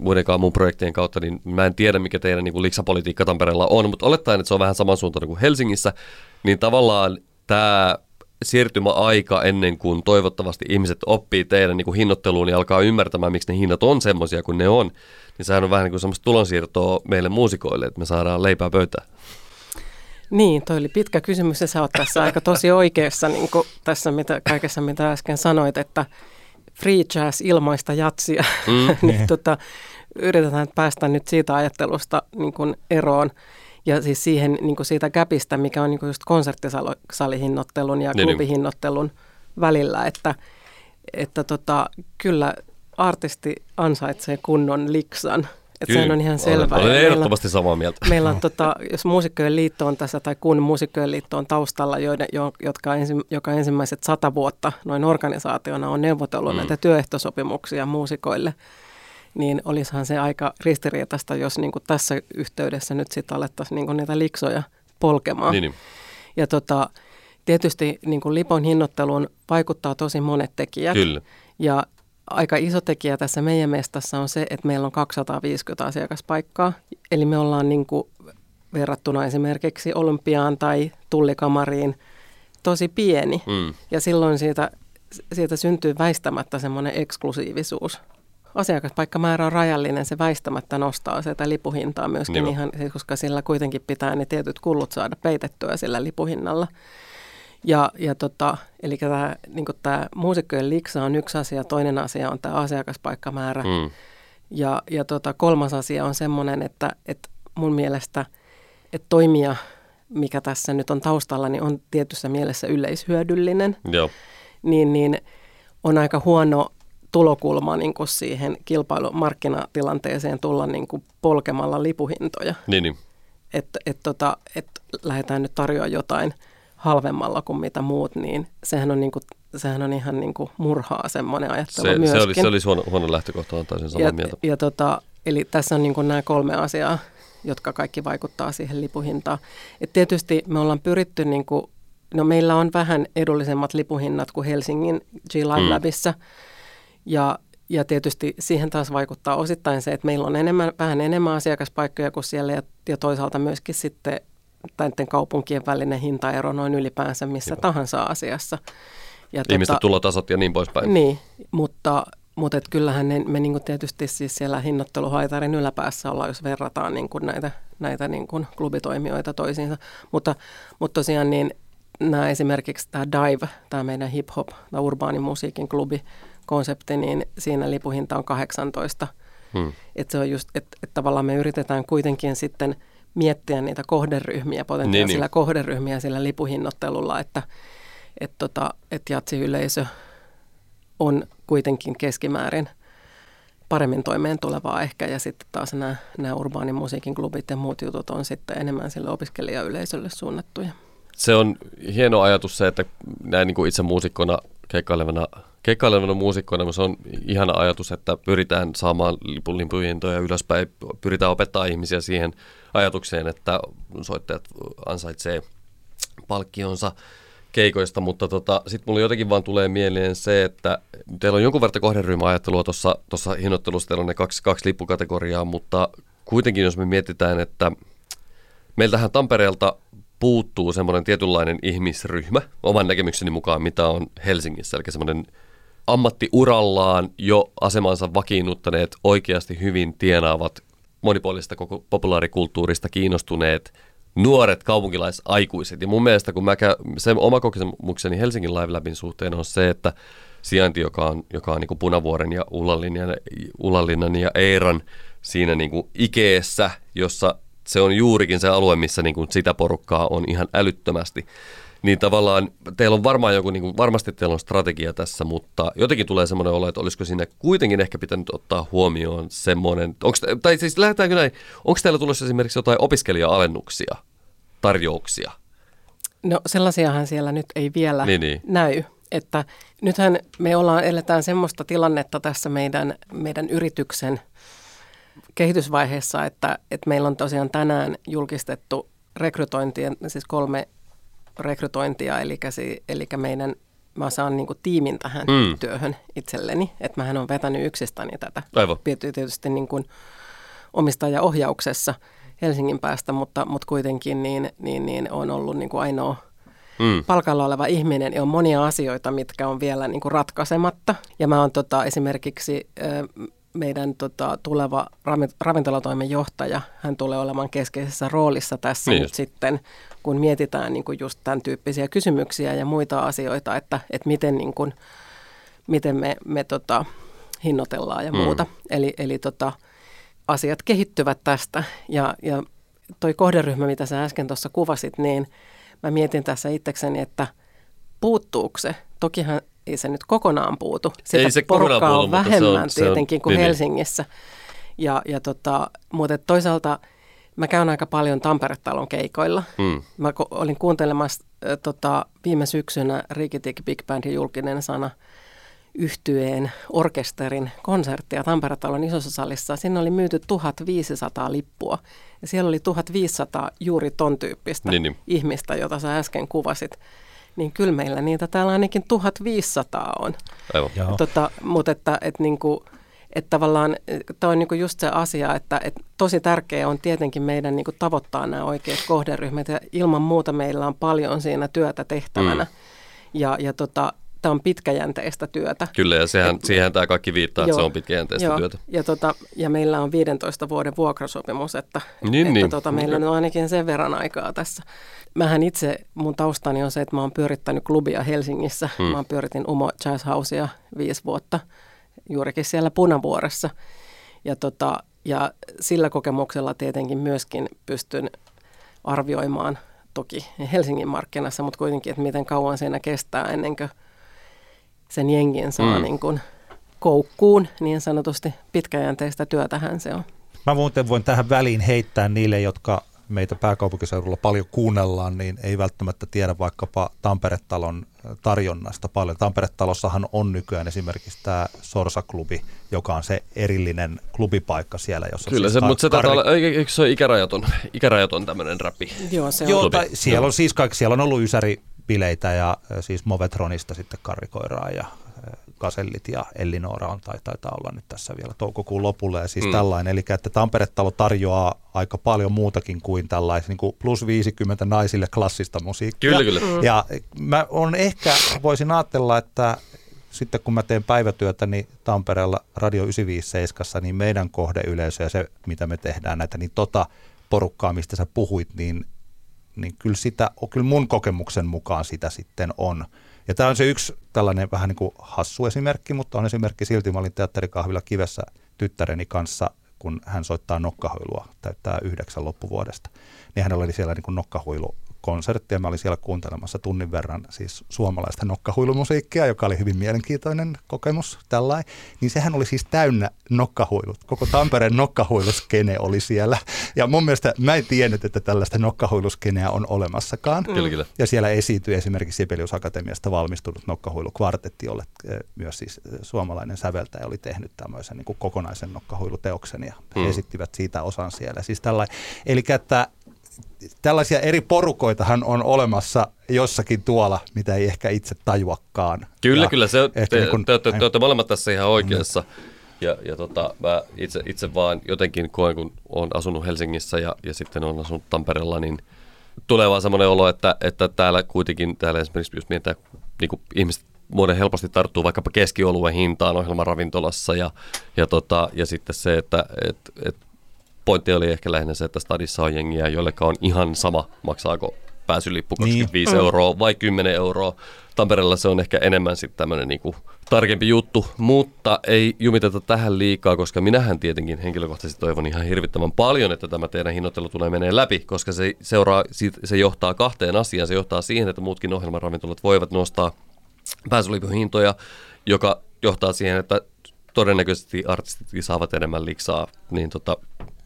muidenkaan mun projektien kautta, niin mä en tiedä, mikä teidän niin kuin liksapolitiikka Tampereella on, mutta olettaen, että se on vähän samansuuntainen kuin Helsingissä, niin tavallaan tämä siirtymäaika ennen kuin toivottavasti ihmiset oppii teidän niin kuin hinnoitteluun ja alkaa ymmärtämään, miksi ne hinnat on semmoisia kuin ne on, niin sehän on vähän niin kuin semmoista tulonsiirtoa meille muusikoille, että me saadaan leipää pöytään. Niin, toi oli pitkä kysymys ja sä oot tässä aika tosi oikeassa niin kuin tässä mitä, kaikessa, mitä äsken sanoit, että free jazz ilmaista jatsia, mm. niin tota, yritetään päästä nyt siitä ajattelusta niin kuin eroon ja siis siihen niin kuin siitä käpistä, mikä on niin kuin just konserttisalihinnottelun ja niin, niin. klubihinnottelun välillä, että että tota, kyllä artisti ansaitsee kunnon liksan. Että sehän on ihan selvää. Olen, olen ehdottomasti samaa mieltä. Meillä on, tota, jos muusikkojen liitto on tässä, tai kun muusikkojen liitto on taustalla, joiden, jotka ensi, joka ensimmäiset sata vuotta noin organisaationa on neuvotellut mm. näitä työehtosopimuksia muusikoille, niin olisihan se aika ristiriitaista, jos niin kuin tässä yhteydessä nyt sitten alettaisiin niin kuin niitä liksoja polkemaan. Niin, niin. Ja tota, tietysti niin kuin lipon hinnoitteluun vaikuttaa tosi monet tekijät. Kyllä. Ja aika iso tekijä tässä meidän mestassa on se, että meillä on 250 asiakaspaikkaa. Eli me ollaan niin kuin verrattuna esimerkiksi Olympiaan tai Tullikamariin tosi pieni. Mm. Ja silloin siitä, siitä syntyy väistämättä semmoinen eksklusiivisuus. Asiakaspaikkamäärä on rajallinen, se väistämättä nostaa sitä lipuhintaa myöskin niin ihan, koska sillä kuitenkin pitää ne tietyt kullut saada peitettyä sillä lipuhinnalla. Ja, ja tota, eli tämä, niin tämä muusikkojen liksa on yksi asia, toinen asia on tämä asiakaspaikkamäärä. Mm. Ja, ja tota, kolmas asia on semmoinen, että, että mun mielestä että toimija, mikä tässä nyt on taustalla, niin on tietyssä mielessä yleishyödyllinen. Joo. Niin, niin on aika huono tulokulma niin kuin siihen kilpailumarkkinatilanteeseen tulla niin kuin polkemalla lipuhintoja. Niin, niin. Että et, tota, et lähdetään nyt tarjoamaan jotain – halvemmalla kuin mitä muut, niin sehän on, niin kuin, sehän on ihan niin kuin murhaa semmoinen ajattelu se, myöskin. Se olisi, se olisi huono, huono lähtökohta, on täysin samaa ja, mieltä. Ja tota, eli tässä on niin kuin nämä kolme asiaa, jotka kaikki vaikuttaa siihen lipuhintaan. Et tietysti me ollaan pyritty, niin kuin, no meillä on vähän edullisemmat lipuhinnat kuin Helsingin G-Live mm. Ja, ja tietysti siihen taas vaikuttaa osittain se, että meillä on enemmän, vähän enemmän asiakaspaikkoja kuin siellä ja, ja toisaalta myöskin sitten näiden kaupunkien välinen hintaero noin ylipäänsä missä Joo. tahansa asiassa. Ja Ihmisten tota, tulotasot ja niin poispäin. Niin, mutta, mutta et kyllähän ne, me niin tietysti siis siellä hinnoitteluhaitarin yläpäässä ollaan, jos verrataan niin näitä, näitä niin klubitoimijoita toisiinsa. Mutta, mutta tosiaan niin nämä esimerkiksi tämä Dive, tämä meidän hip-hop, tämä urbaani musiikin klubi, konsepti, niin siinä lipuhinta on 18. Hmm. Että se on just, että, että tavallaan me yritetään kuitenkin sitten – miettiä niitä kohderyhmiä, potentiaalisia niin, niin. kohderyhmiä sillä lipuhinnoittelulla, että et tota, et jatsiyleisö on kuitenkin keskimäärin paremmin toimeen tulevaa ehkä, ja sitten taas nämä, nämä urbaanin musiikin klubit ja muut jutut on sitten enemmän sille opiskelijayleisölle suunnattuja. Se on hieno ajatus se, että näin niin kuin itse muusikkona keikkailevana, keikkailevana muusikkona se on ihana ajatus, että pyritään saamaan lipun limpuhintoja ylöspäin, pyritään opettaa ihmisiä siihen ajatukseen, että soittajat ansaitsee palkkionsa keikoista, mutta tota, sitten mulla jotenkin vaan tulee mieleen se, että teillä on jonkun verran kohderyhmäajattelua tuossa hinnoittelussa, teillä on ne kaksi, kaksi lippukategoriaa, mutta kuitenkin jos me mietitään, että meiltähän Tampereelta puuttuu semmoinen tietynlainen ihmisryhmä, oman näkemykseni mukaan, mitä on Helsingissä, eli semmoinen ammattiurallaan jo asemansa vakiinnuttaneet, oikeasti hyvin tienaavat, monipuolista koko populaarikulttuurista kiinnostuneet nuoret kaupunkilaisaikuiset. Ja mun mielestä, kun mä käyn, se oma kokemukseni Helsingin Live Labin suhteen on se, että sijainti, joka on, joka on niin kuin Punavuoren ja Ulallinnan, Ulallinnan ja Eiran siinä niin kuin ikeessä, jossa se on juurikin se alue, missä niin kuin sitä porukkaa on ihan älyttömästi. Niin tavallaan teillä on varmaan joku, niin kuin, varmasti teillä on strategia tässä, mutta jotenkin tulee semmoinen olo, että olisiko siinä kuitenkin ehkä pitänyt ottaa huomioon semmoinen, onks, tai siis lähdetäänkö näin, onko teillä tulossa esimerkiksi jotain opiskelija-alennuksia, tarjouksia? No sellaisiahan siellä nyt ei vielä niin, niin. näy. Että nythän me ollaan, eletään semmoista tilannetta tässä meidän, meidän yrityksen kehitysvaiheessa, että, että meillä on tosiaan tänään julkistettu rekrytointien, siis kolme rekrytointia, eli, eli meidän, mä saan niin kuin tiimin tähän mm. työhön itselleni, että mähän on vetänyt yksistäni tätä. Aivan. Tietysti niin kuin omistajaohjauksessa Helsingin päästä, mutta, mutta kuitenkin niin, niin, niin on ollut niin kuin ainoa mm. palkalla oleva ihminen ja on monia asioita, mitkä on vielä niin kuin ratkaisematta. Ja mä oon tota, esimerkiksi meidän tota, tuleva ravintolatoimen johtaja, hän tulee olemaan keskeisessä roolissa tässä niin nyt sitten, kun mietitään niin kuin just tämän tyyppisiä kysymyksiä ja muita asioita, että, että miten, niin kuin, miten me, me tota, hinnoitellaan ja mm. muuta. Eli, eli tota, asiat kehittyvät tästä ja, ja toi kohderyhmä, mitä sä äsken tuossa kuvasit, niin mä mietin tässä itsekseni, että puuttuuko se. Tokihan ei se nyt kokonaan puutu. Sitä ei se porukkaa puutu, on vähemmän se on, tietenkin se on, kuin niin, niin. Helsingissä. Ja, ja tota, mutta toisaalta mä käyn aika paljon Tampere-talon keikoilla. Hmm. Mä olin kuuntelemassa äh, tota, viime syksynä Rikitik Big Bandin julkinen sana yhtyeen orkesterin konserttia Tampere-talon isossa salissa. Sinne oli myyty 1500 lippua ja siellä oli 1500 juuri ton tyyppistä niin, niin. ihmistä, jota sä äsken kuvasit niin kyllä meillä niitä täällä ainakin 1500 on. Aivan. Tota, mutta että, että, niin kuin, että tavallaan tämä on niin just se asia, että, että tosi tärkeää on tietenkin meidän niin tavoittaa nämä oikeat kohderyhmät ja ilman muuta meillä on paljon siinä työtä tehtävänä. Mm. Ja, ja tota, tämä on pitkäjänteistä työtä. Kyllä, ja sehän, Et, siihen tämä kaikki viittaa, joo, että se on pitkäjänteistä joo, työtä. Ja, tota, ja meillä on 15 vuoden vuokrasopimus, että, niin, että niin. Tota, meillä on ainakin sen verran aikaa tässä. Mähän itse, mun taustani on se, että mä oon pyörittänyt klubia Helsingissä. Hmm. Mä pyöritin Umo Jazz Housea viisi vuotta, juurikin siellä Punavuoressa. Ja, tota, ja sillä kokemuksella tietenkin myöskin pystyn arvioimaan toki Helsingin markkinassa, mutta kuitenkin, että miten kauan siinä kestää ennen kuin sen jengin saa hmm. niin kuin koukkuun, niin sanotusti pitkäjänteistä työtähän se on. Mä muuten voin tähän väliin heittää niille, jotka meitä pääkaupunkiseudulla paljon kuunnellaan, niin ei välttämättä tiedä vaikkapa Tampere-talon tarjonnasta paljon. Tampere-talossahan on nykyään esimerkiksi tämä Sorsa-klubi, joka on se erillinen klubipaikka siellä, jossa Kyllä, siis se, mutta se taitaa olla, eikö se ole ikärajaton, ikärajaton tämmöinen räppi? Joo, se on. Joo, tai siellä on siis kaikki, siellä on ollut Ysäri-bileitä ja siis Movetronista sitten karrikoiraa ja Kasellit ja Ellinora on, tai taitaa olla nyt tässä vielä toukokuun lopulle ja siis mm. tällainen. Eli että Tampere-talo tarjoaa aika paljon muutakin kuin tällaisen niin kuin plus 50 naisille klassista musiikkia. Kyllä, kyllä. Mm. Ja mä on ehkä, voisin ajatella, että sitten kun mä teen päivätyötä niin Tampereella Radio 957, niin meidän kohdeyleisö ja se, mitä me tehdään näitä, niin tota porukkaa, mistä sä puhuit, niin, niin kyllä, sitä, kyllä mun kokemuksen mukaan sitä sitten on. Ja tämä on se yksi tällainen vähän niin kuin hassu esimerkki, mutta on esimerkki silti. Mä olin teatterikahvilla kivessä tyttäreni kanssa, kun hän soittaa nokkahuilua, täyttää yhdeksän loppuvuodesta. Niin hänellä oli siellä niin kuin nokkahuilu konsertti ja mä olin siellä kuuntelemassa tunnin verran siis suomalaista nokkahuilumusiikkia, joka oli hyvin mielenkiintoinen kokemus tällainen. Niin sehän oli siis täynnä nokkahuilut. Koko Tampereen nokkahuiluskene oli siellä. Ja mun mielestä mä en tiennyt, että tällaista nokkahuiluskeneä on olemassakaan. Mm. Ja siellä esiintyi esimerkiksi Sibelius Akatemiasta valmistunut nokkahuilukvartetti, jolle eh, myös siis eh, suomalainen säveltäjä oli tehnyt tämmöisen niin kuin kokonaisen nokkahuiluteoksen ja mm. esittivät siitä osan siellä. Siis tällainen. Eli että tällaisia eri porukoitahan on olemassa jossakin tuolla, mitä ei ehkä itse tajuakaan. Kyllä, ja kyllä. Se, te, niin kun, te, te, te, te olette molemmat tässä ihan oikeassa. Ja, ja tota, mä itse, itse vaan jotenkin koen, kun olen asunut Helsingissä ja, ja sitten olen asunut Tampereella, niin tulee vaan semmoinen olo, että, että täällä kuitenkin, täällä esimerkiksi jos mietitään, niin kuin ihmiset muoden helposti tarttuu vaikkapa keskioluen hintaan ohjelmaravintolassa ja, ja, tota, ja sitten se, että et, et pointti oli ehkä lähinnä se, että stadissa on jengiä, joille on ihan sama, maksaako pääsylippu 25 niin. euroa vai 10 euroa. Tampereella se on ehkä enemmän sitten tämmöinen niinku tarkempi juttu, mutta ei jumiteta tähän liikaa, koska minähän tietenkin henkilökohtaisesti toivon ihan hirvittävän paljon, että tämä teidän hinnoittelu tulee menee läpi, koska se, seuraa, se johtaa kahteen asiaan. Se johtaa siihen, että muutkin ohjelmaravintolat voivat nostaa pääsylipun hintoja, joka johtaa siihen, että todennäköisesti artistit saavat enemmän liksaa, niin tota,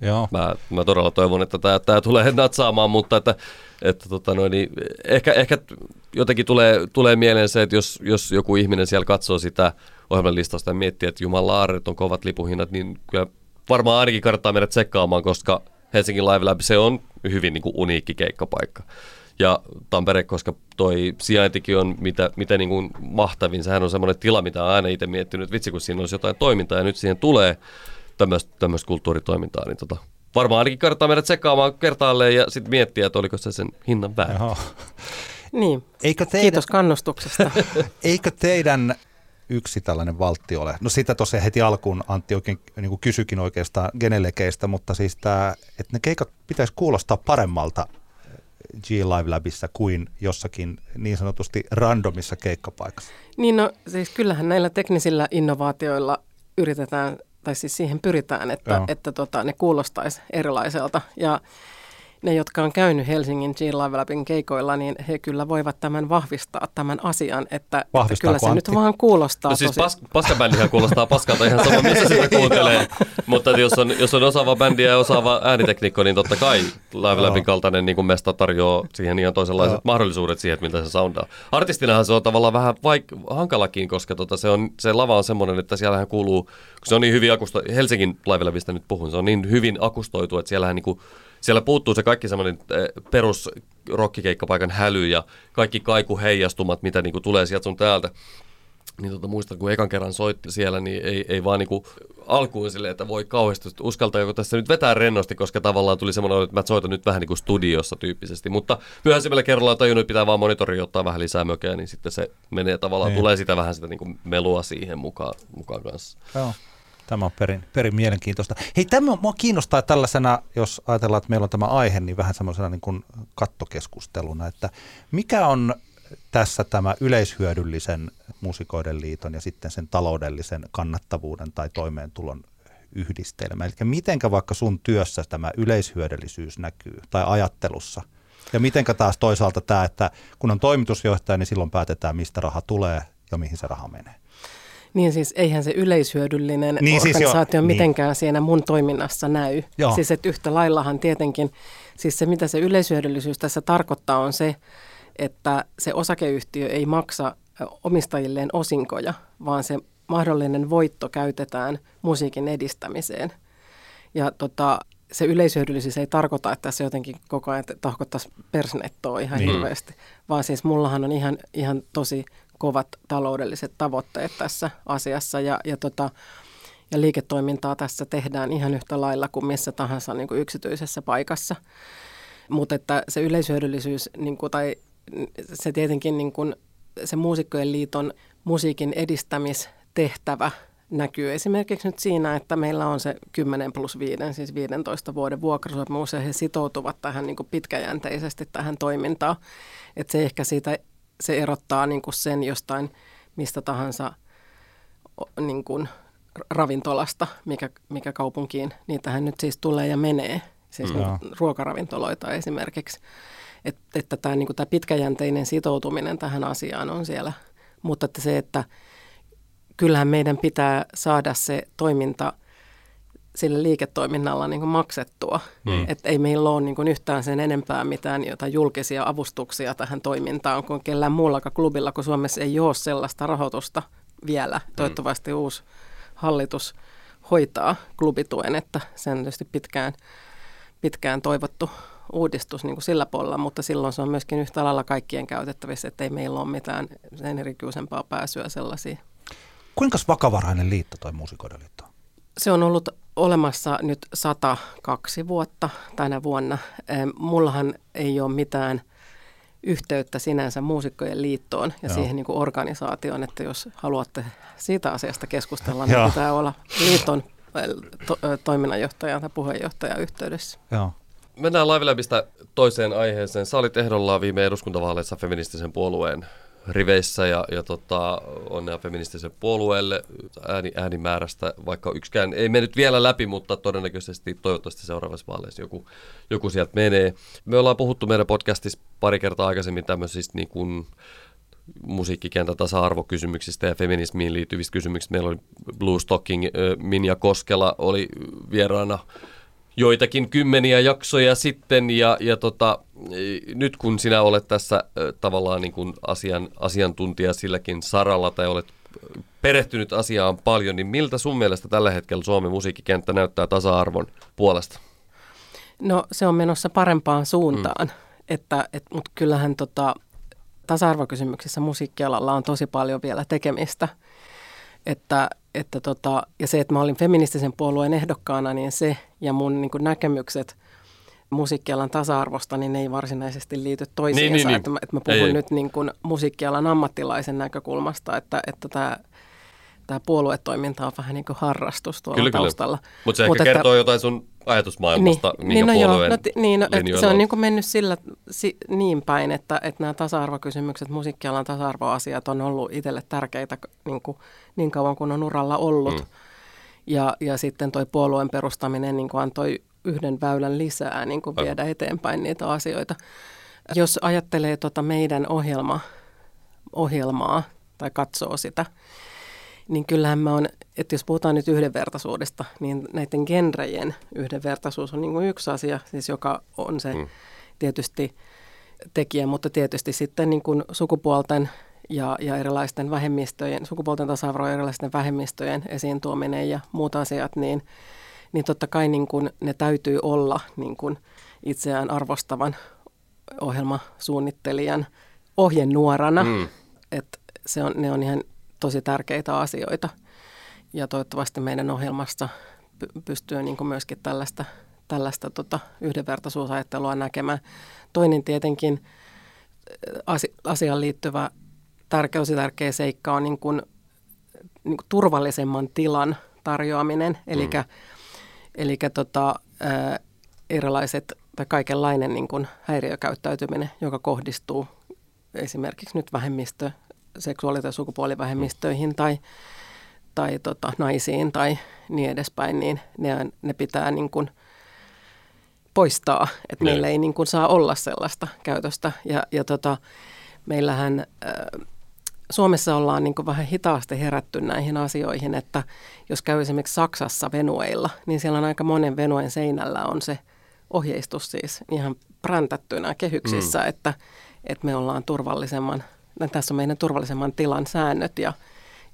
Joo. Mä, mä todella toivon, että tämä, tämä tulee natsaamaan, mutta että, että tota noin, niin ehkä, ehkä jotenkin tulee, tulee mieleen se, että jos, jos joku ihminen siellä katsoo sitä ohjelman listasta ja miettii, että jumala että on kovat lipuhinnat, niin kyllä varmaan ainakin kannattaa mennä tsekkaamaan, koska Helsingin Live Lab, se on hyvin niin kuin uniikki keikkapaikka. Ja Tampere, koska toi sijaintikin on mitä, mitä niin kuin mahtavin, sehän on semmoinen tila, mitä on aina itse miettinyt, että vitsi kun siinä olisi jotain toimintaa ja nyt siihen tulee tämmöistä kulttuuritoimintaa, niin tota, varmaan ainakin kannattaa mennä tsekkaamaan kertaalleen ja sitten miettiä, että oliko se sen hinnan väärä. Niin, eikö teidän, kiitos kannustuksesta. eikö teidän yksi tällainen valtti ole? No sitä tosiaan heti alkuun Antti oikein niin kuin kysyikin oikeastaan genelekeistä, mutta siis tämä, että ne keikat pitäisi kuulostaa paremmalta G-Live Labissa kuin jossakin niin sanotusti randomissa keikkapaikassa? Niin no siis kyllähän näillä teknisillä innovaatioilla yritetään, tai siis siihen pyritään, että, että tota, ne kuulostaisi erilaiselta. Ja ne, jotka on käynyt Helsingin Jean Live Labin keikoilla, niin he kyllä voivat tämän vahvistaa, tämän asian, että, että kyllä se Antti? nyt vaan kuulostaa no siis tosi... pas, paskabändihän kuulostaa paskalta ihan sama, missä sitä kuuntelee, mutta jos on, jos on osaava bändi ja osaava äänitekniikko, niin totta kai Live Labin kaltainen niin kuin mesta tarjoaa siihen ihan toisenlaiset Joo. mahdollisuudet siihen, että miltä se soundaa. Artistinahan se on tavallaan vähän vaik- hankalakin, koska tota, se, on, se lava on semmoinen, että siellähän kuuluu, kun se on niin hyvin akusto, Helsingin Live Labista nyt puhun, se on niin hyvin akustoitu, että siellähän niin kuin siellä puuttuu se kaikki semmoinen eh, perus rokkikeikkapaikan häly ja kaikki kaikuheijastumat, mitä niin kuin tulee sieltä sun täältä. Niin tota, muistan, kun ekan kerran soitti siellä, niin ei, ei vaan niinku alkuun silleen, että voi kauheasti uskaltaa tässä nyt vetää rennosti, koska tavallaan tuli semmoinen, että mä soitan nyt vähän niin kuin studiossa tyyppisesti. Mutta myöhäisemmällä kerralla on tajunnut, että pitää vaan monitori ottaa vähän lisää mökeä, niin sitten se menee tavallaan, niin. tulee sitä vähän sitä niin kuin melua siihen mukaan, mukaan kanssa. Joo. Tämä on perin, perin mielenkiintoista. Hei, tämä mua kiinnostaa tällaisena, jos ajatellaan, että meillä on tämä aihe, niin vähän semmoisena niin kuin kattokeskusteluna, että mikä on tässä tämä yleishyödyllisen musikoiden liiton ja sitten sen taloudellisen kannattavuuden tai toimeentulon yhdistelmä. Eli mitenkä vaikka sun työssä tämä yleishyödyllisyys näkyy tai ajattelussa? Ja mitenkä taas toisaalta tämä, että kun on toimitusjohtaja, niin silloin päätetään, mistä raha tulee ja mihin se raha menee. Niin siis eihän se yleishyödyllinen niin, siis organisaatio siis mitenkään niin. siinä mun toiminnassa näy. Joo. Siis että yhtä laillahan tietenkin, siis se mitä se yleishyödyllisyys tässä tarkoittaa on se, että se osakeyhtiö ei maksa omistajilleen osinkoja, vaan se mahdollinen voitto käytetään musiikin edistämiseen. Ja tota, se yleishyödyllisyys ei tarkoita, että se jotenkin koko ajan tahkottaisi persnettoa ihan niin. hirveästi, vaan siis mullahan on ihan, ihan tosi kovat taloudelliset tavoitteet tässä asiassa ja, ja, tota, ja liiketoimintaa tässä tehdään ihan yhtä lailla kuin missä tahansa niin kuin yksityisessä paikassa. Mutta että se yleishyödyllisyys niin kuin, tai se tietenkin niin kuin, se Muusikkojen liiton musiikin edistämistehtävä näkyy esimerkiksi nyt siinä, että meillä on se 10 plus 5, siis 15 vuoden vuokrasopimus ja he sitoutuvat tähän niin pitkäjänteisesti tähän toimintaan. Että se ehkä siitä se erottaa niin kuin sen jostain mistä tahansa niin kuin ravintolasta, mikä, mikä kaupunkiin, niitähän nyt siis tulee ja menee, siis. Niin ruokaravintoloita esimerkiksi. Et, että tämä, niin tämä pitkäjänteinen sitoutuminen tähän asiaan on siellä, mutta että se, että kyllähän meidän pitää saada se toiminta sille liiketoiminnalla niin kuin maksettua. Mm. Että ei meillä ole niin kuin yhtään sen enempää mitään jotain julkisia avustuksia tähän toimintaan kuin kellään muullakaan klubilla, kun Suomessa ei ole sellaista rahoitusta vielä. Mm. Toivottavasti uusi hallitus hoitaa klubituen, että se on tietysti pitkään, pitkään toivottu uudistus niin kuin sillä puolella, mutta silloin se on myöskin yhtä lailla kaikkien käytettävissä, että ei meillä ole mitään sen erityisempaa pääsyä sellaisiin. Kuinka vakavarainen liitto toi muusikoiden liitto? Se on ollut olemassa nyt 102 vuotta tänä vuonna. Mullahan ei ole mitään yhteyttä sinänsä Muusikkojen liittoon ja Joo. siihen niin kuin organisaatioon, että jos haluatte siitä asiasta keskustella, niin pitää olla liiton to- toiminnanjohtaja tai puheenjohtaja yhteydessä. Joo. Mennään Live toiseen aiheeseen. Sä olit ehdollaan viime eduskuntavaaleissa feministisen puolueen riveissä ja, ja tota, onnea feministisen puolueelle ääni, äänimäärästä, vaikka yksikään ei mennyt vielä läpi, mutta todennäköisesti toivottavasti seuraavassa vaaleissa joku, joku sieltä menee. Me ollaan puhuttu meidän podcastissa pari kertaa aikaisemmin tämmöisistä niin kuin, musiikkikentän tasa-arvokysymyksistä ja feminismiin liittyvistä kysymyksistä. Meillä oli Blue Stocking, Minja Koskela oli vieraana joitakin kymmeniä jaksoja sitten ja, ja tota, nyt kun sinä olet tässä tavallaan niin kuin asian, asiantuntija silläkin saralla tai olet perehtynyt asiaan paljon, niin miltä sun mielestä tällä hetkellä Suomen musiikkikenttä näyttää tasa-arvon puolesta? No se on menossa parempaan suuntaan, mm. että, et, mutta kyllähän tota, tasa-arvokysymyksissä musiikkialalla on tosi paljon vielä tekemistä. Että että tota, ja se, että mä olin feministisen puolueen ehdokkaana, niin se ja mun niin kuin näkemykset musiikkialan tasa-arvosta, niin ne ei varsinaisesti liity toisiinsa. Niin, niin, niin. Että, mä, että mä puhun ei, nyt niin kuin musiikkialan ammattilaisen näkökulmasta, että, että tämä tämä puoluetoiminta on vähän niin kuin harrastus tuolla kyllä, taustalla. Mutta se Mut ehkä että, kertoo jotain sun ajatusmaailmasta, niin, niin, no joo, no, niin, no, se on niin kuin mennyt sillä si, niin päin, että, että nämä tasa-arvokysymykset, musiikkialan tasa-arvoasiat on ollut itselle tärkeitä niin, kuin, niin kauan kuin on uralla ollut. Mm. Ja, ja sitten tuo puolueen perustaminen niin kuin antoi yhden väylän lisää niin kuin viedä eteenpäin niitä asioita. Jos ajattelee tota meidän ohjelma, ohjelmaa tai katsoo sitä, niin kyllähän mä on, että jos puhutaan nyt yhdenvertaisuudesta, niin näiden genrejen yhdenvertaisuus on niin kuin yksi asia, siis joka on se mm. tietysti tekijä, mutta tietysti sitten niin kuin sukupuolten ja, ja erilaisten vähemmistöjen, sukupuolten tasa-arvo erilaisten vähemmistöjen esiin tuominen ja muut asiat, niin, niin totta kai niin kuin ne täytyy olla niin kuin itseään arvostavan ohjelmasuunnittelijan ohjenuorana. Mm. Että se on, ne on ihan tosi tärkeitä asioita. Ja toivottavasti meidän ohjelmassa pystyy niin kuin myöskin tällaista, tällaista tota yhdenvertaisuusajattelua näkemään. Toinen tietenkin asiaan liittyvä tärkeä, tärkeä seikka on niin kuin, niin kuin turvallisemman tilan tarjoaminen. Eli mm. Eli tota, erilaiset tai kaikenlainen niin kuin häiriökäyttäytyminen, joka kohdistuu esimerkiksi nyt vähemmistö, seksuaali- tai sukupuolivähemmistöihin mm. tai, tai tota, naisiin tai niin edespäin, niin ne, ne pitää niin kuin poistaa, että meillä ei niin kuin saa olla sellaista käytöstä. Ja, ja tota, meillähän äh, Suomessa ollaan niin vähän hitaasti herätty näihin asioihin, että jos käy esimerkiksi Saksassa venueilla, niin siellä on aika monen venuen seinällä on se ohjeistus siis ihan präntättynä kehyksissä, mm. että, että me ollaan turvallisemman, tässä on meidän turvallisemman tilan säännöt ja,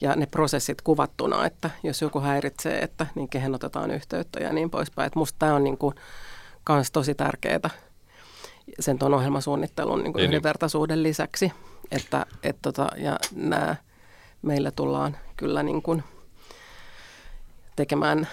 ja ne prosessit kuvattuna, että jos joku häiritsee, että niin kehen otetaan yhteyttä ja niin poispäin. Että musta tämä on niin kuin kans tosi tärkeää sen tuon ohjelmasuunnittelun niin kuin niin, niin. yhdenvertaisuuden lisäksi. Että, et tota, ja nämä meillä tullaan kyllä niin kuin tekemään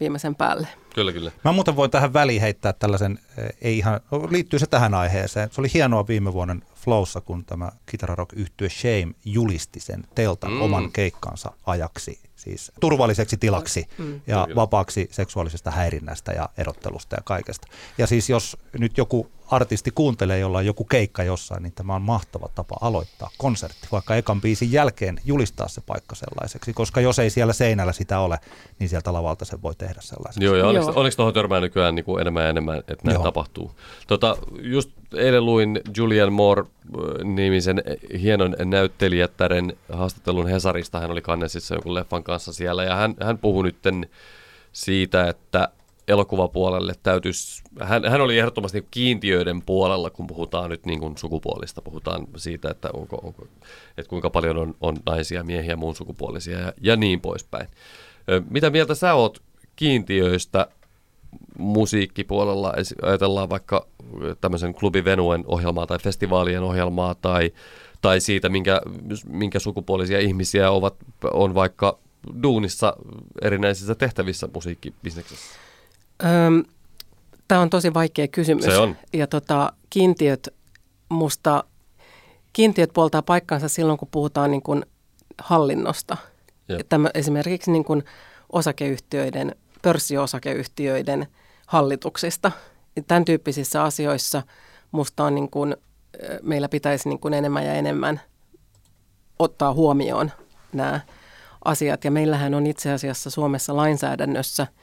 viimeisen päälle. Kyllä, kyllä. Mä muuten voin tähän väliin heittää tällaisen, eh, ei ihan, liittyy se tähän aiheeseen. Se oli hienoa viime vuoden Flowssa, kun tämä kitararock yhtye Shame julisti sen teltan mm. oman keikkansa ajaksi siis turvalliseksi tilaksi mm. ja vapaaksi seksuaalisesta häirinnästä ja erottelusta ja kaikesta. Ja siis jos nyt joku artisti kuuntelee, jolla on joku keikka jossain, niin tämä on mahtava tapa aloittaa konsertti, vaikka ekan biisin jälkeen julistaa se paikka sellaiseksi, koska jos ei siellä seinällä sitä ole, niin sieltä lavalta se voi tehdä sellaiseksi. Joo, ja onneksi, onneksi tuohon törmää nykyään niin kuin enemmän ja enemmän, että näin Joo. tapahtuu. Tota, just eilen luin Julian Moore-nimisen hienon näyttelijättären haastattelun Hesarista. Hän oli Cannesissa jonkun leffan kanssa siellä, ja hän, hän puhui nyt siitä, että elokuvapuolelle täytyisi, hän, hän oli ehdottomasti kiintiöiden puolella, kun puhutaan nyt niin kuin sukupuolista, puhutaan siitä, että, onko, onko, että kuinka paljon on, on naisia, miehiä, muun sukupuolisia ja, ja niin poispäin. Mitä mieltä sä oot kiintiöistä musiikkipuolella? Ajatellaan vaikka tämmöisen klubi Venuen ohjelmaa tai festivaalien ohjelmaa tai, tai siitä, minkä, minkä sukupuolisia ihmisiä ovat, on vaikka duunissa erinäisissä tehtävissä musiikkibisneksessä? Tämä on tosi vaikea kysymys. Se on. Ja tota, kiintiöt musta, kiintiöt puoltaa paikkansa silloin, kun puhutaan niin kuin hallinnosta. Tämä, esimerkiksi niin kuin osakeyhtiöiden, pörssiosakeyhtiöiden hallituksista. Tämän tyyppisissä asioissa musta on niin kuin, meillä pitäisi niin kuin enemmän ja enemmän ottaa huomioon nämä asiat. Ja meillähän on itse asiassa Suomessa lainsäädännössä –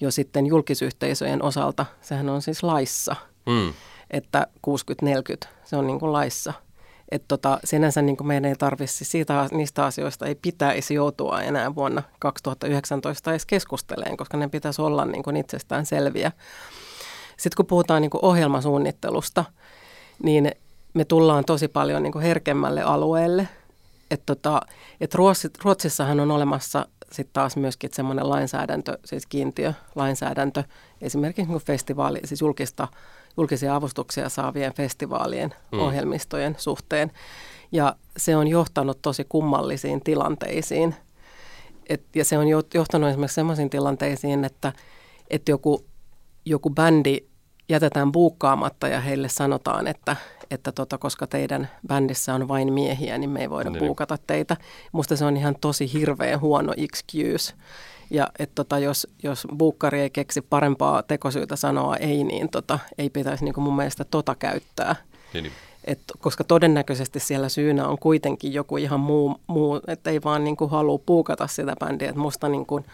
jo sitten julkisyhteisöjen osalta, sehän on siis laissa, mm. että 60-40, se on niin kuin laissa. Että tota, sinänsä niin kuin meidän ei tarvitse siitä, niistä asioista ei pitäisi joutua enää vuonna 2019 edes keskusteleen, koska ne pitäisi olla niin kuin itsestään selviä. Sitten kun puhutaan niin kuin ohjelmasuunnittelusta, niin me tullaan tosi paljon niin kuin herkemmälle alueelle. Et tota, et Ruotsissahan on olemassa sitten taas myöskin semmoinen lainsäädäntö, siis kiintiölainsäädäntö, esimerkiksi niin festivaali, siis julkista, julkisia avustuksia saavien festivaalien mm. ohjelmistojen suhteen. Ja se on johtanut tosi kummallisiin tilanteisiin. Et, ja se on johtanut esimerkiksi sellaisiin tilanteisiin, että, että joku, joku bändi jätetään buukkaamatta ja heille sanotaan, että, että tota, koska teidän bändissä on vain miehiä, niin me ei voida niin. buukata teitä. Musta se on ihan tosi hirveän huono excuse. Ja että tota, jos, jos buukkari ei keksi parempaa tekosyytä sanoa ei, niin tota, ei pitäisi niin mun mielestä tota käyttää. Niin, niin. Et, koska todennäköisesti siellä syynä on kuitenkin joku ihan muu, muu että ei vaan niin kuin halua puukata sitä bändiä. Et musta niin kuin,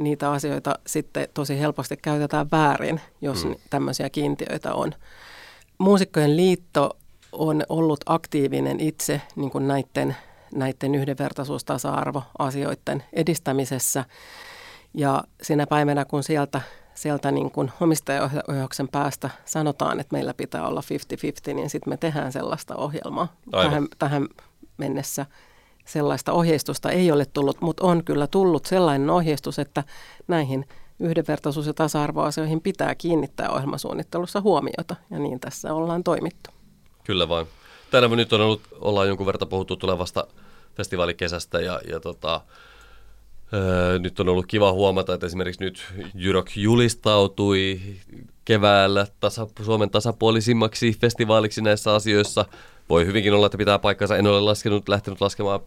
niitä asioita sitten tosi helposti käytetään väärin, jos mm. tämmöisiä kiintiöitä on. Muusikkojen liitto on ollut aktiivinen itse niin kuin näiden, näiden yhdenvertaisuus-tasa-arvoasioiden edistämisessä. Ja siinä päivänä, kun sieltä, sieltä niin kuin omistajaohjauksen päästä sanotaan, että meillä pitää olla 50-50, niin sitten me tehdään sellaista ohjelmaa. Tähän, tähän mennessä sellaista ohjeistusta ei ole tullut, mutta on kyllä tullut sellainen ohjeistus, että näihin yhdenvertaisuus- ja tasa-arvoasioihin pitää kiinnittää ohjelmasuunnittelussa huomiota, ja niin tässä ollaan toimittu. Kyllä vain. Tänä nyt on ollut, ollaan jonkun verran puhuttu tulevasta festivaalikesästä, ja, ja tota, öö, nyt on ollut kiva huomata, että esimerkiksi nyt Jyrok julistautui keväällä tasa, Suomen tasapuolisimmaksi festivaaliksi näissä asioissa – voi hyvinkin olla, että pitää paikkansa. En ole laskenut, lähtenyt laskemaan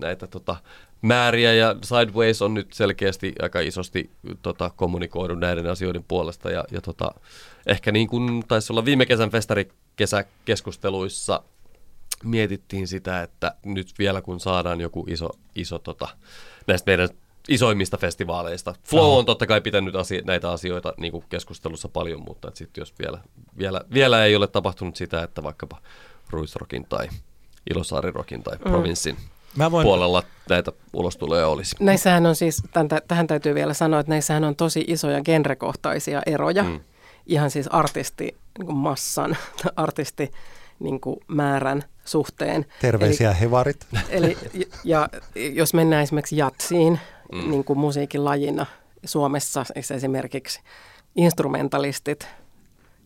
näitä tota, määriä ja Sideways on nyt selkeästi aika isosti tota, kommunikoidut näiden asioiden puolesta. Ja, ja tota, ehkä niin kuin taisi olla viime kesän festarikesäkeskusteluissa mietittiin sitä, että nyt vielä kun saadaan joku iso, iso tota, näistä meidän isoimmista festivaaleista. Flow on totta kai pitänyt asio- näitä asioita niin kuin keskustelussa paljon, mutta sitten jos vielä, vielä, vielä ei ole tapahtunut sitä, että vaikkapa Ruisrokin tai Ilosaarirokin tai mm. provinssin Mä voin... puolella näitä ulostuloja olisi. Näissähän on siis, tämän, tähän täytyy vielä sanoa, että näissähän on tosi isoja genrekohtaisia eroja. Mm. Ihan siis artisti niin massan, artisti niin kuin määrän suhteen. Terveisiä eli, hevarit. Eli, ja jos mennään esimerkiksi jatsiin mm. niin kuin musiikin lajina Suomessa, esimerkiksi instrumentalistit,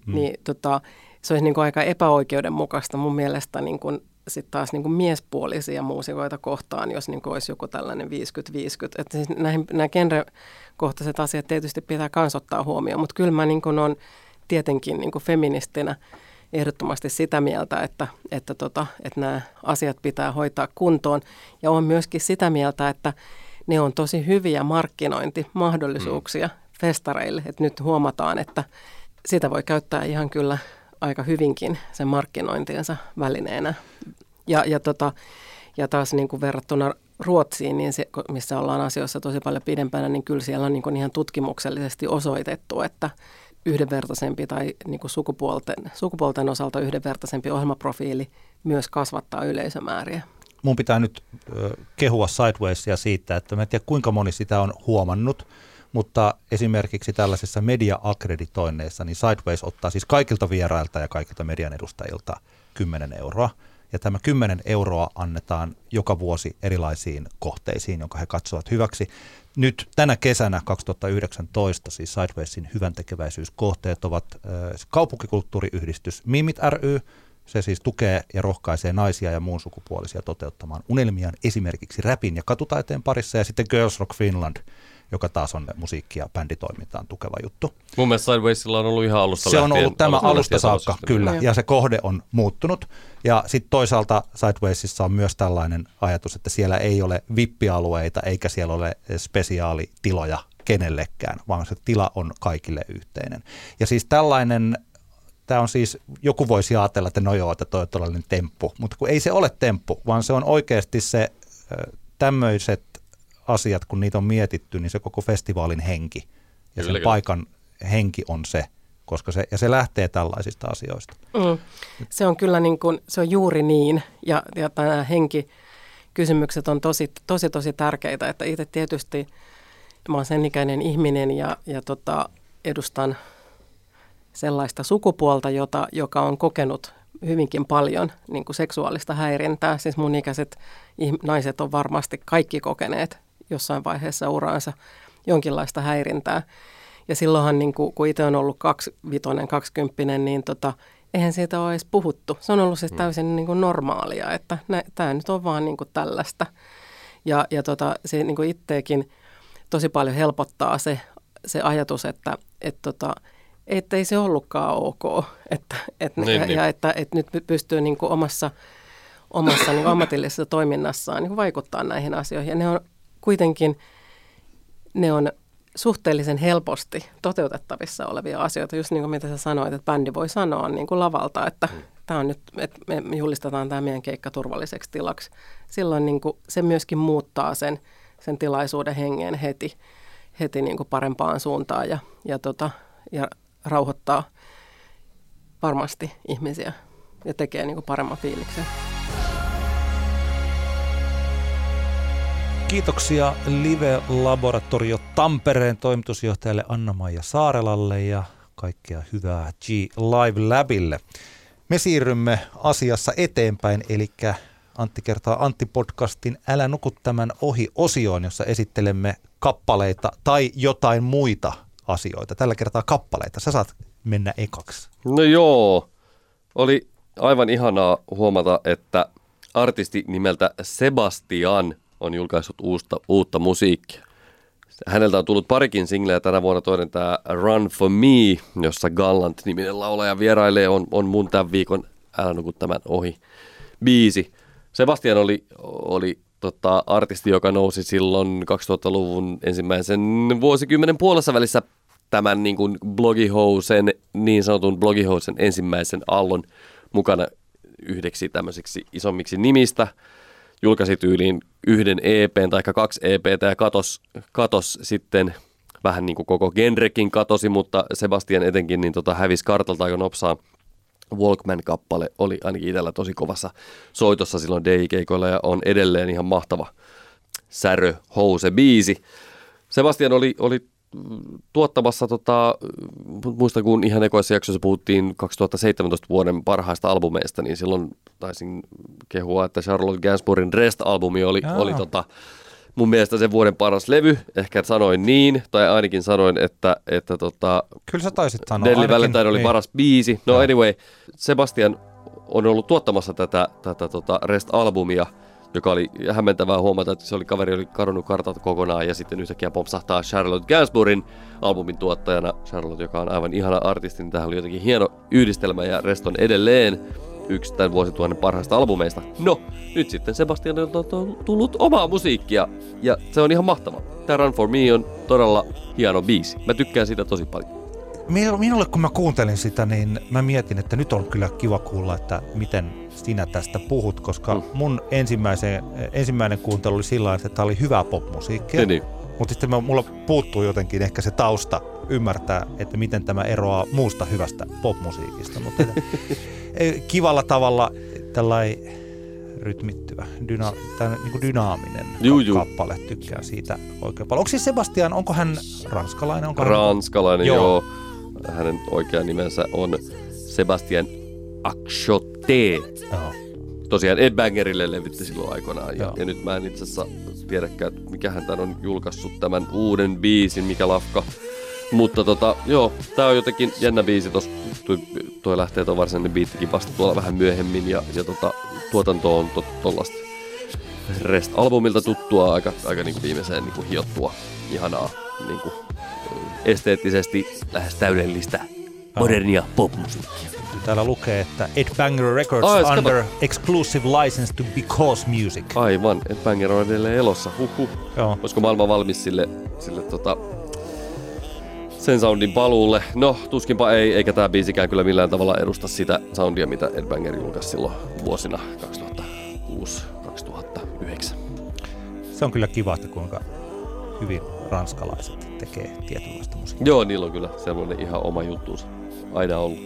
mm. niin tota, se olisi niin kuin aika epäoikeudenmukaista mun mielestä niin kuin sitten taas niin kuin miespuolisia muusikoita kohtaan, jos niin kuin olisi joku tällainen 50-50. Että siis näihin, nämä genrekohtaiset asiat tietysti pitää kans ottaa huomioon, mutta kyllä mä niin kuin on tietenkin niin kuin feministinä ehdottomasti sitä mieltä, että, että, tota, että nämä asiat pitää hoitaa kuntoon. Ja on myöskin sitä mieltä, että ne on tosi hyviä markkinointimahdollisuuksia mm. festareille. Että nyt huomataan, että sitä voi käyttää ihan kyllä aika hyvinkin sen markkinointiensa välineenä. Ja, ja, tota, ja taas niin kuin verrattuna Ruotsiin, niin se, missä ollaan asioissa tosi paljon pidempänä, niin kyllä siellä on niin kuin ihan tutkimuksellisesti osoitettu, että yhdenvertaisempi tai niin kuin sukupuolten, sukupuolten osalta yhdenvertaisempi ohjelmaprofiili myös kasvattaa yleisömääriä. Mun pitää nyt kehua Sidewaysia siitä, että mä en tiedä kuinka moni sitä on huomannut, mutta esimerkiksi tällaisissa media-akkreditoinneissa, niin Sideways ottaa siis kaikilta vierailta ja kaikilta median edustajilta 10 euroa. Ja tämä 10 euroa annetaan joka vuosi erilaisiin kohteisiin, jonka he katsovat hyväksi. Nyt tänä kesänä 2019 siis Sidewaysin hyvän tekeväisyyskohteet ovat äh, kaupunkikulttuuriyhdistys Mimit ry, se siis tukee ja rohkaisee naisia ja muun sukupuolisia toteuttamaan unelmiaan esimerkiksi räpin ja katutaiteen parissa ja sitten Girls Rock Finland – joka taas on musiikki- ja bänditoimintaan tukeva juttu. Mun mielestä Sidewaysilla on ollut ihan alusta Se on ollut tämä alusta saakka, kyllä, ja se kohde on muuttunut. Ja sitten toisaalta Sidewaysissa on myös tällainen ajatus, että siellä ei ole vippialueita eikä siellä ole spesiaalitiloja kenellekään, vaan se tila on kaikille yhteinen. Ja siis tällainen tämä on siis, joku voisi ajatella, että no joo, että toi on tällainen temppu, mutta kun ei se ole temppu, vaan se on oikeasti se tämmöiset asiat, kun niitä on mietitty, niin se koko festivaalin henki ja sen paikan henki on se, koska se, ja se lähtee tällaisista asioista. Mm. Se on kyllä niin kuin, se on juuri niin, ja, ja tämä henki, kysymykset on tosi, tosi, tosi tärkeitä, että itse tietysti mä olen sen ikäinen ihminen ja, ja tota, edustan sellaista sukupuolta, jota, joka on kokenut hyvinkin paljon niin kuin seksuaalista häirintää. Siis mun ikäiset naiset on varmasti kaikki kokeneet jossain vaiheessa uraansa jonkinlaista häirintää. Ja silloinhan, niin kuin, kun itse on ollut kaksivitoinen, kaksikymppinen, niin tota, eihän siitä ole edes puhuttu. Se on ollut siis mm. täysin niin kuin normaalia, että tämä nyt on vaan niin kuin tällaista. Ja, ja tota, se niin kuin itteekin tosi paljon helpottaa se, se ajatus, että et tota, että ei se ollutkaan ok. Että, et, niin, ja, niin. ja että, että nyt pystyy niin kuin omassa, omassa niin ammatillisessa toiminnassaan niin vaikuttaa näihin asioihin. Ja ne on kuitenkin ne on suhteellisen helposti toteutettavissa olevia asioita, just niin kuin mitä sä sanoit, että bändi voi sanoa niin kuin lavalta, että mm. tämä on nyt, että me julistetaan tämä meidän keikka turvalliseksi tilaksi. Silloin niin kuin se myöskin muuttaa sen, sen tilaisuuden hengen heti. heti niin kuin parempaan suuntaan ja, ja, tota, ja rauhoittaa varmasti ihmisiä ja tekee niin kuin paremman fiiliksen. Kiitoksia Live Laboratorio Tampereen toimitusjohtajalle Anna-Maija Saarelalle ja kaikkea hyvää G Live Labille. Me siirrymme asiassa eteenpäin, eli Antti kertaa Antti-podcastin Älä nuku tämän ohi osioon, jossa esittelemme kappaleita tai jotain muita asioita. Tällä kertaa kappaleita. Sä saat mennä ekaksi. No joo. Oli aivan ihanaa huomata, että artisti nimeltä Sebastian on julkaissut uusta, uutta musiikkia. Häneltä on tullut parikin singleä tänä vuonna. Toinen tämä Run for Me, jossa Gallant-niminen laulaja vierailee, on, on mun tämän viikon Älä nuku tämän ohi biisi. Sebastian oli, oli tota, artisti, joka nousi silloin 2000-luvun ensimmäisen vuosikymmenen puolessa välissä tämän niin kuin blogihousen, niin sanotun blogihousen ensimmäisen allon mukana yhdeksi tämmöiseksi isommiksi nimistä. Julkaisi tyyliin yhden EP tai kaksi EPtä ja katos, katos sitten vähän niin kuin koko genrekin katosi, mutta Sebastian etenkin niin tota hävisi kartalta aika nopsaa. Walkman-kappale oli ainakin itsellä tosi kovassa soitossa silloin DJ-keikoilla ja on edelleen ihan mahtava särö house biisi. Sebastian oli, oli tuottamassa, tota, muista kun ihan ekoissa jaksoissa puhuttiin 2017 vuoden parhaista albumeista, niin silloin taisin kehua, että Charlotte Gainsbourin Rest-albumi oli, oli tota, mun mielestä sen vuoden paras levy. Ehkä sanoin niin, tai ainakin sanoin, että... että tota, Kyllä sä taisit sanoa. Deadly Valentine oli niin. paras biisi. No anyway, Sebastian on ollut tuottamassa tätä, tätä tota Rest-albumia – joka oli hämmentävää huomata, että se oli kaveri oli kadonnut kartalta kokonaan ja sitten yhtäkkiä pompsahtaa Charlotte Gainsbourin albumin tuottajana. Charlotte, joka on aivan ihana artisti, niin tähän oli jotenkin hieno yhdistelmä ja Reston edelleen yksi tämän vuosituhannen parhaista albumeista. No, nyt sitten Sebastian on tullut omaa musiikkia ja se on ihan mahtava. Tämä Run For Me on todella hieno biisi. Mä tykkään siitä tosi paljon minulle kun mä kuuntelin sitä, niin mä mietin, että nyt on kyllä kiva kuulla, että miten sinä tästä puhut, koska mm. mun ensimmäisen, ensimmäinen kuuntelu oli sillä että tämä oli hyvää popmusiikkia. Niin, niin. Mutta sitten mä, mulla puuttuu jotenkin ehkä se tausta ymmärtää, että miten tämä eroaa muusta hyvästä popmusiikista. Mutta kivalla tavalla tällainen rytmittyvä, dyna, tämän, niin kuin dynaaminen juu, juu. kappale. Tykkään siitä oikein paljon. Onko siis Sebastian, onko hän ranskalainen? Onko ranskalainen, hän... joo. joo. Hänen oikea nimensä on Sebastian Akshote. Joo. Tosiaan Ed Bangerille levitti silloin aikoinaan. Ja, ja nyt mä en itse asiassa tiedäkään, mikä hän on julkaissut tämän uuden biisin, mikä lafka. Mutta tota, joo, tää on jotenkin jännä biisi. Tos, toi, toi lähtee tuo varsinainen biittikin vasta tuolla vähän myöhemmin. Ja, ja tota, tuotanto on tollasta Rest-albumilta tuttua aika, aika niin kuin viimeiseen niin kuin hiottua, ihanaa, niin kuin, esteettisesti lähes täydellistä modernia popmusiikkia. Täällä lukee, että Ed Banger Records Ai, under kato. exclusive license to Because Music. Aivan, Ed Banger on edelleen elossa. Huhhuh. Joo. Olisiko maailma valmis sille, sille tota, sen soundin paluulle. No, tuskinpa ei, eikä tämä biisikään kyllä millään tavalla edusta sitä soundia, mitä Ed Banger julkaisi silloin vuosina 2006-2009. Se on kyllä kiva, että kuinka hyvin ranskalaiset tekee tietynlaista musiikkia. Joo, niillä on kyllä sellainen ihan oma juttuunsa aina ollut.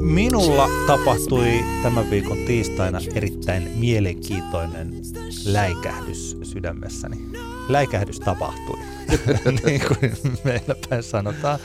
Minulla tapahtui tämän viikon tiistaina erittäin mielenkiintoinen läikähdys sydämessäni. Läikähdys tapahtui, niin kuin meillä päin sanotaan.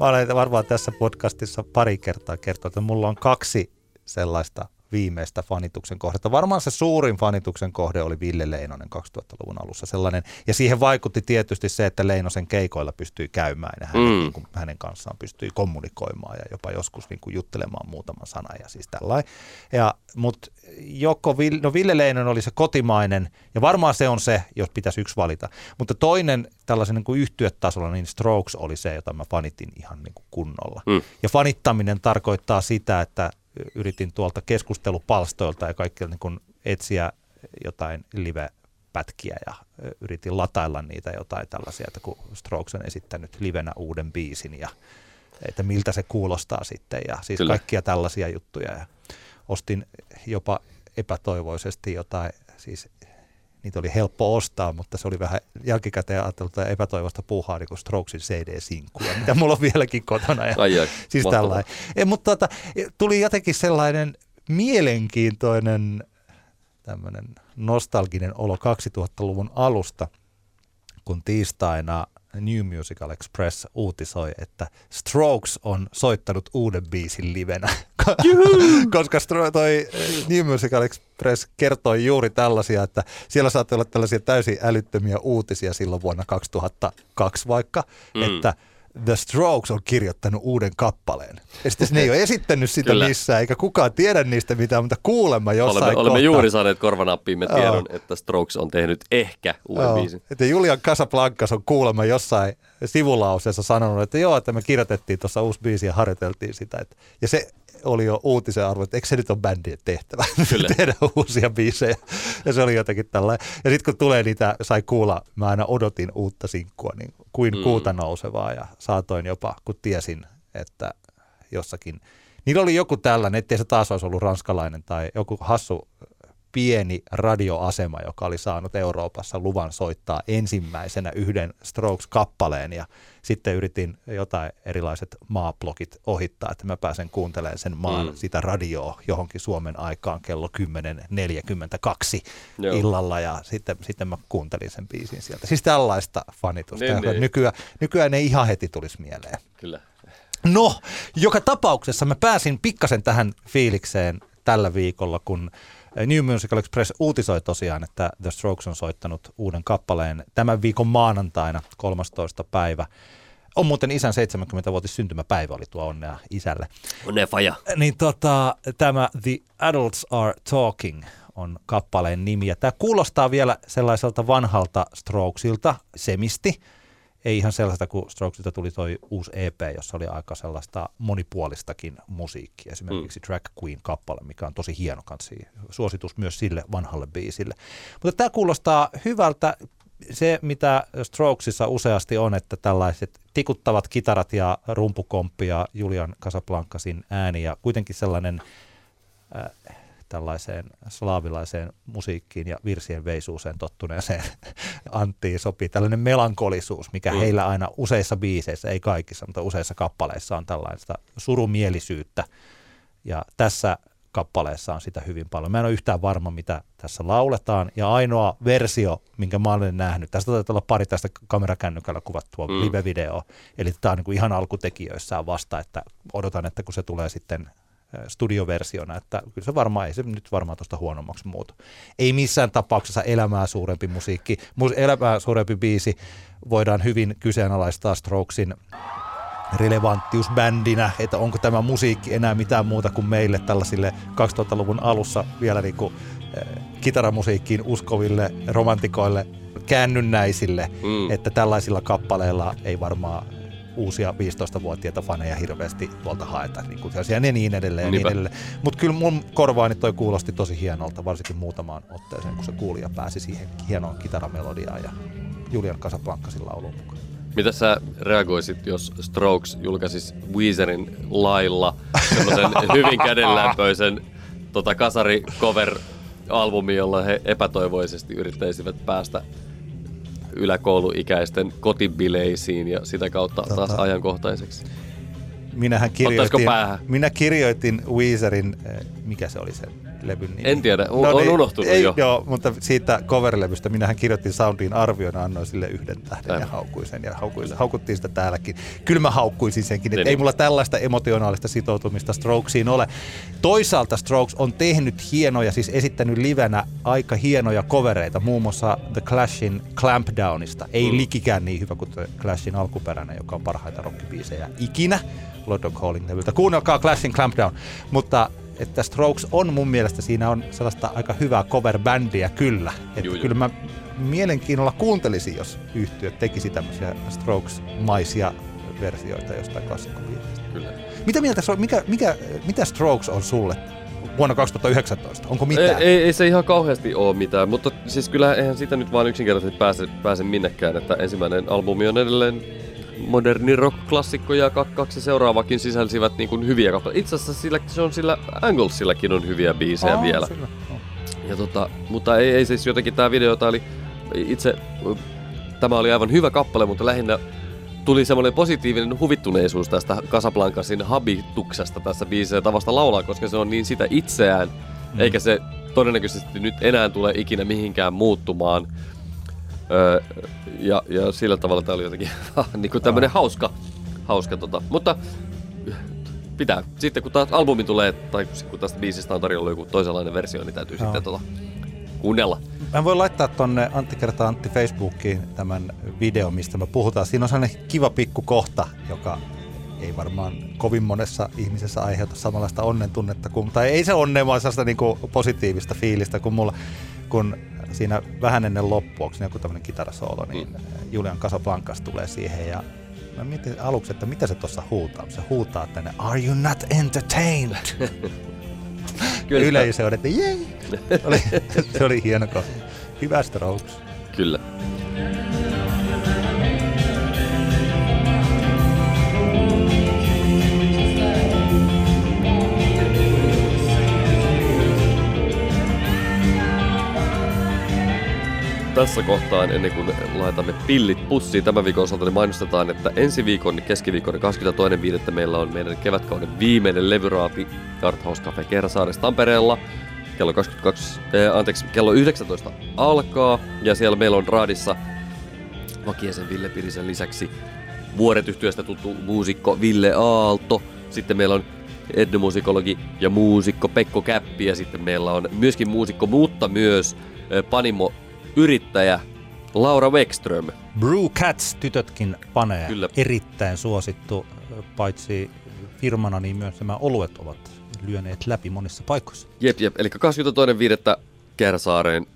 Mä olen varmaan tässä podcastissa pari kertaa kertonut, että mulla on kaksi sellaista viimeistä fanituksen kohdetta. Varmaan se suurin fanituksen kohde oli Ville Leinonen 2000-luvun alussa sellainen. Ja siihen vaikutti tietysti se, että Leinosen keikoilla pystyi käymään ja hänen, mm. niin kuin, hänen kanssaan pystyi kommunikoimaan ja jopa joskus niin kuin, juttelemaan muutaman sanan ja siis tällainen. Ja, mutta joko Ville, no Ville Leinonen oli se kotimainen ja varmaan se on se, jos pitäisi yksi valita. Mutta toinen tällaisen niin kuin yhtyötasolla, niin Strokes oli se, jota mä fanitin ihan niin kuin kunnolla. Mm. Ja fanittaminen tarkoittaa sitä, että yritin tuolta keskustelupalstoilta ja kaikki niin kun etsiä jotain live-pätkiä ja yritin latailla niitä jotain tällaisia, että kun Strokes on esittänyt livenä uuden biisin ja että miltä se kuulostaa sitten ja siis Kyllä. kaikkia tällaisia juttuja. Ja ostin jopa epätoivoisesti jotain, siis niitä oli helppo ostaa, mutta se oli vähän jälkikäteen ajateltu epätoivosta puuhaa niin kuin Strokesin CD-sinkkuja, mitä mulla on vieläkin kotona. Ja, Ai siis tällainen. E, mutta tota, tuli jotenkin sellainen mielenkiintoinen tämmöinen nostalginen olo 2000-luvun alusta, kun tiistaina New Musical Express uutisoi, että Strokes on soittanut uuden biisin livenä. Koska Stro- toi New Musical Express kertoi juuri tällaisia, että siellä saattoi olla tällaisia täysin älyttömiä uutisia silloin vuonna 2002 vaikka, Mm. mm. että The Strokes on kirjoittanut uuden kappaleen. Ja sitten ne ei ole esittänyt sitä Kyllä. missään, eikä kukaan tiedä niistä mitään, mutta kuulemma jossain Olemme, olemme juuri saaneet korvanappiimme tiedon, että Strokes on tehnyt ehkä uuden Joo, biisin. Että Julian Casablancas on kuulemma jossain sivulauseessa sanonut, että joo, että me kirjoitettiin tuossa uusi biisi ja harjoiteltiin sitä. Että, ja se oli jo uutisen arvo, että eikö se nyt ole bändien tehtävä Kyllä. tehdä uusia biisejä. Ja se oli jotenkin tällainen. Ja sitten kun tulee niitä, sai kuulla, mä aina odotin uutta sinkkua, niin kuin Mm. kuuta nousevaa ja saatoin jopa, kun tiesin, että jossakin, niillä oli joku tällainen, ettei se taas olisi ollut ranskalainen tai joku hassu pieni radioasema, joka oli saanut Euroopassa luvan soittaa ensimmäisenä yhden Strokes-kappaleen ja sitten yritin jotain erilaiset maablogit ohittaa, että mä pääsen kuuntelemaan sen maan Mm. sitä radioa johonkin Suomen aikaan kello 10.42 Joo. illalla ja sitten, sitten mä kuuntelin sen biisin sieltä. Siis tällaista fanitusta. Niin, niin. Nykyään, nykyään ei ihan heti tulisi mieleen. Kyllä. No, joka tapauksessa mä pääsin pikkasen tähän fiilikseen tällä viikolla, kun New Musical Express uutisoi tosiaan, että The Strokes on soittanut uuden kappaleen tämän viikon maanantaina 13. päivä. On muuten isän 70-vuotis syntymäpäivä oli tuo onnea isälle. Onnea faja. Niin tota, tämä The Adults Are Talking on kappaleen nimi. Ja tämä kuulostaa vielä sellaiselta vanhalta Strokesilta, semisti. Ei ihan sellaista, kun Strokesilta tuli toi uusi EP, jossa oli aika sellaista monipuolistakin musiikkia. Esimerkiksi mm. Drag Queen-kappale, mikä on tosi hieno kansi. Suositus myös sille vanhalle biisille. Mutta tämä kuulostaa hyvältä. Se, mitä Strokesissa useasti on, että tällaiset tikuttavat kitarat ja rumpukomppi ja Julian Casablancasin ääni ja kuitenkin sellainen äh, tällaiseen slaavilaiseen musiikkiin ja virsien veisuuseen tottuneeseen Anttiin sopii tällainen melankolisuus, mikä Mm. heillä aina useissa biiseissä, ei kaikissa, mutta useissa kappaleissa on tällaista surumielisyyttä. Ja tässä kappaleessa on sitä hyvin paljon. Mä en ole yhtään varma, mitä tässä lauletaan. Ja ainoa versio, minkä mä olen nähnyt, tästä taitaa olla pari tästä kamerakännykällä kuvattua Mm. live-video. Eli tämä on niin kuin ihan alkutekijöissään vasta, että odotan, että kun se tulee sitten studioversiona, että kyllä se varmaan, ei se nyt varmaan tuosta huonommaksi muutu. Ei missään tapauksessa elämää suurempi musiikki, mus, elämää suurempi biisi voidaan hyvin kyseenalaistaa Strokesin relevanttius bändinä, että onko tämä musiikki enää mitään muuta kuin meille tällaisille 2000-luvun alussa vielä niin kuin, äh, kitaramusiikkiin uskoville romantikoille käännynnäisille, mm. että tällaisilla kappaleilla ei varmaan uusia 15-vuotiaita faneja hirveästi tuolta haeta, niin kuin sellaisia ja niin edelleen niin edelleen. Mutta kyllä mun korvaani toi kuulosti tosi hienolta, varsinkin muutamaan otteeseen, kun se kuulija pääsi siihen hienoon kitaramelodiaan ja Julian Casablancasin lauluun mukaan. Mitä sä reagoisit, jos Strokes julkaisisi Weezerin lailla semmoisen hyvin kädenlämpöisen tota, kasari cover albumi, jolla he epätoivoisesti yrittäisivät päästä yläkouluikäisten kotibileisiin ja sitä kautta taas Tota- ajankohtaiseksi. Minähän kirjoitin, minä kirjoitin Weezerin, eh, mikä se oli se levyn nimi? En tiedä, on- on unohtunut ei, jo. Joo, mutta siitä coverlevystä minähän kirjoitin Soundin arviona, annoin sille yhden tähden Aivan. ja haukuin sen ja haukuin, haukuttiin sitä täälläkin. Kyllä mä haukkuisin senkin, että Niin. ei mulla tällaista emotionaalista sitoutumista Strokesiin ole. Toisaalta Strokes on tehnyt hienoja, siis esittänyt livenä aika hienoja covereita, muun muassa The Clashin Clampdownista. Ei Mm. likikään niin hyvä kuin The Clashin alkuperäinen, joka on parhaita rockibiisejä ikinä. Lord of Calling-levyltä. Kuunnelkaa Clashin Clampdown. Mutta että Strokes on mun mielestä, siinä on sellaista aika hyvää cover-bändiä kyllä. Että kyllä mä mielenkiinnolla kuuntelisin, jos yhtiö tekisi tämmöisiä Strokes-maisia versioita jostain klassikkobiisistä. Kyllä. Mitä mieltä, mikä, mikä, mitä Strokes on sulle vuonna 2019? Onko mitään? Ei, ei, ei, se ihan kauheasti ole mitään, mutta siis kyllä eihän sitä nyt vaan yksinkertaisesti pääse, pääse minnekään, että ensimmäinen albumi on edelleen moderni rock-klassikko ja kaksi seuraavakin sisälsivät niin kuin hyviä kappaleita. Itse asiassa sillä, se on sillä Anglesillakin on hyviä biisejä oh, vielä. Sillä. Ja tota, mutta ei, ei siis jotenkin tämä video, tää oli itse, tämä oli aivan hyvä kappale, mutta lähinnä tuli semmoinen positiivinen huvittuneisuus tästä Casablancasin habituksesta tässä biisissä tavasta laulaa, koska se on niin sitä itseään, mm. eikä se todennäköisesti nyt enää tule ikinä mihinkään muuttumaan. Öö, ja, ja sillä tavalla tämä oli jotenkin niin kuin tämmöinen hauska, hauska tota. mutta pitää. Sitten kun taas albumi tulee, tai kun tästä biisistä on tarjolla joku toisenlainen versio, niin täytyy Joo. sitten tota, kuunnella. Mä voin laittaa tonne Antti kertaa Antti Facebookiin tämän video, mistä me puhutaan. Siinä on sellainen kiva pikku kohta, joka ei varmaan kovin monessa ihmisessä aiheuta samanlaista onnen tunnetta, kuin, tai ei se onne, vaan sellaista niin kuin positiivista fiilistä kuin mulla, kun siinä vähän ennen loppua, onko joku tämmöinen kitarasoolo, niin mm. Julian Casablancas tulee siihen ja mä mietin aluksi, että mitä se tuossa huutaa. Se huutaa tänne, are you not entertained? Kyllä. Yleisö on, että jei! oli, se oli hieno kohta. Hyvä Strokes. Kyllä. Tässä kohtaa, ennen kuin laitamme pillit pussiin tämän viikon osalta, niin mainostetaan, että ensi viikon keskiviikon 22.5. meillä on meidän kevätkauden viimeinen levyraapi Arthouse Cafe Kersaaressa Tampereella. Kello, 22, äh, anteeksi, kello 19 alkaa ja siellä meillä on raadissa Vakiesen Ville Pirisen lisäksi vuoretyhtyöstä tuttu muusikko Ville Aalto. Sitten meillä on etnomusikologi ja muusikko Pekko Käppi ja sitten meillä on myöskin muusikko, mutta myös Panimo yrittäjä Laura Wexström. Brew Cats tytötkin panee. Kyllä. Erittäin suosittu, paitsi firmana, niin myös nämä oluet ovat lyöneet läpi monissa paikoissa. Jep, jep. Eli 22.5. Kehräsaareen.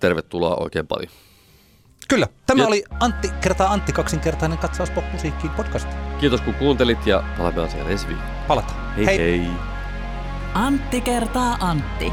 Tervetuloa oikein paljon. Kyllä. Tämä ja... oli Antti kertaa Antti kaksinkertainen katsaus popmusiikkiin podcast. Kiitos kun kuuntelit ja palaamme asiaan ensi viikolla. Palataan. Hei hei. hei. Antti kertaa Antti.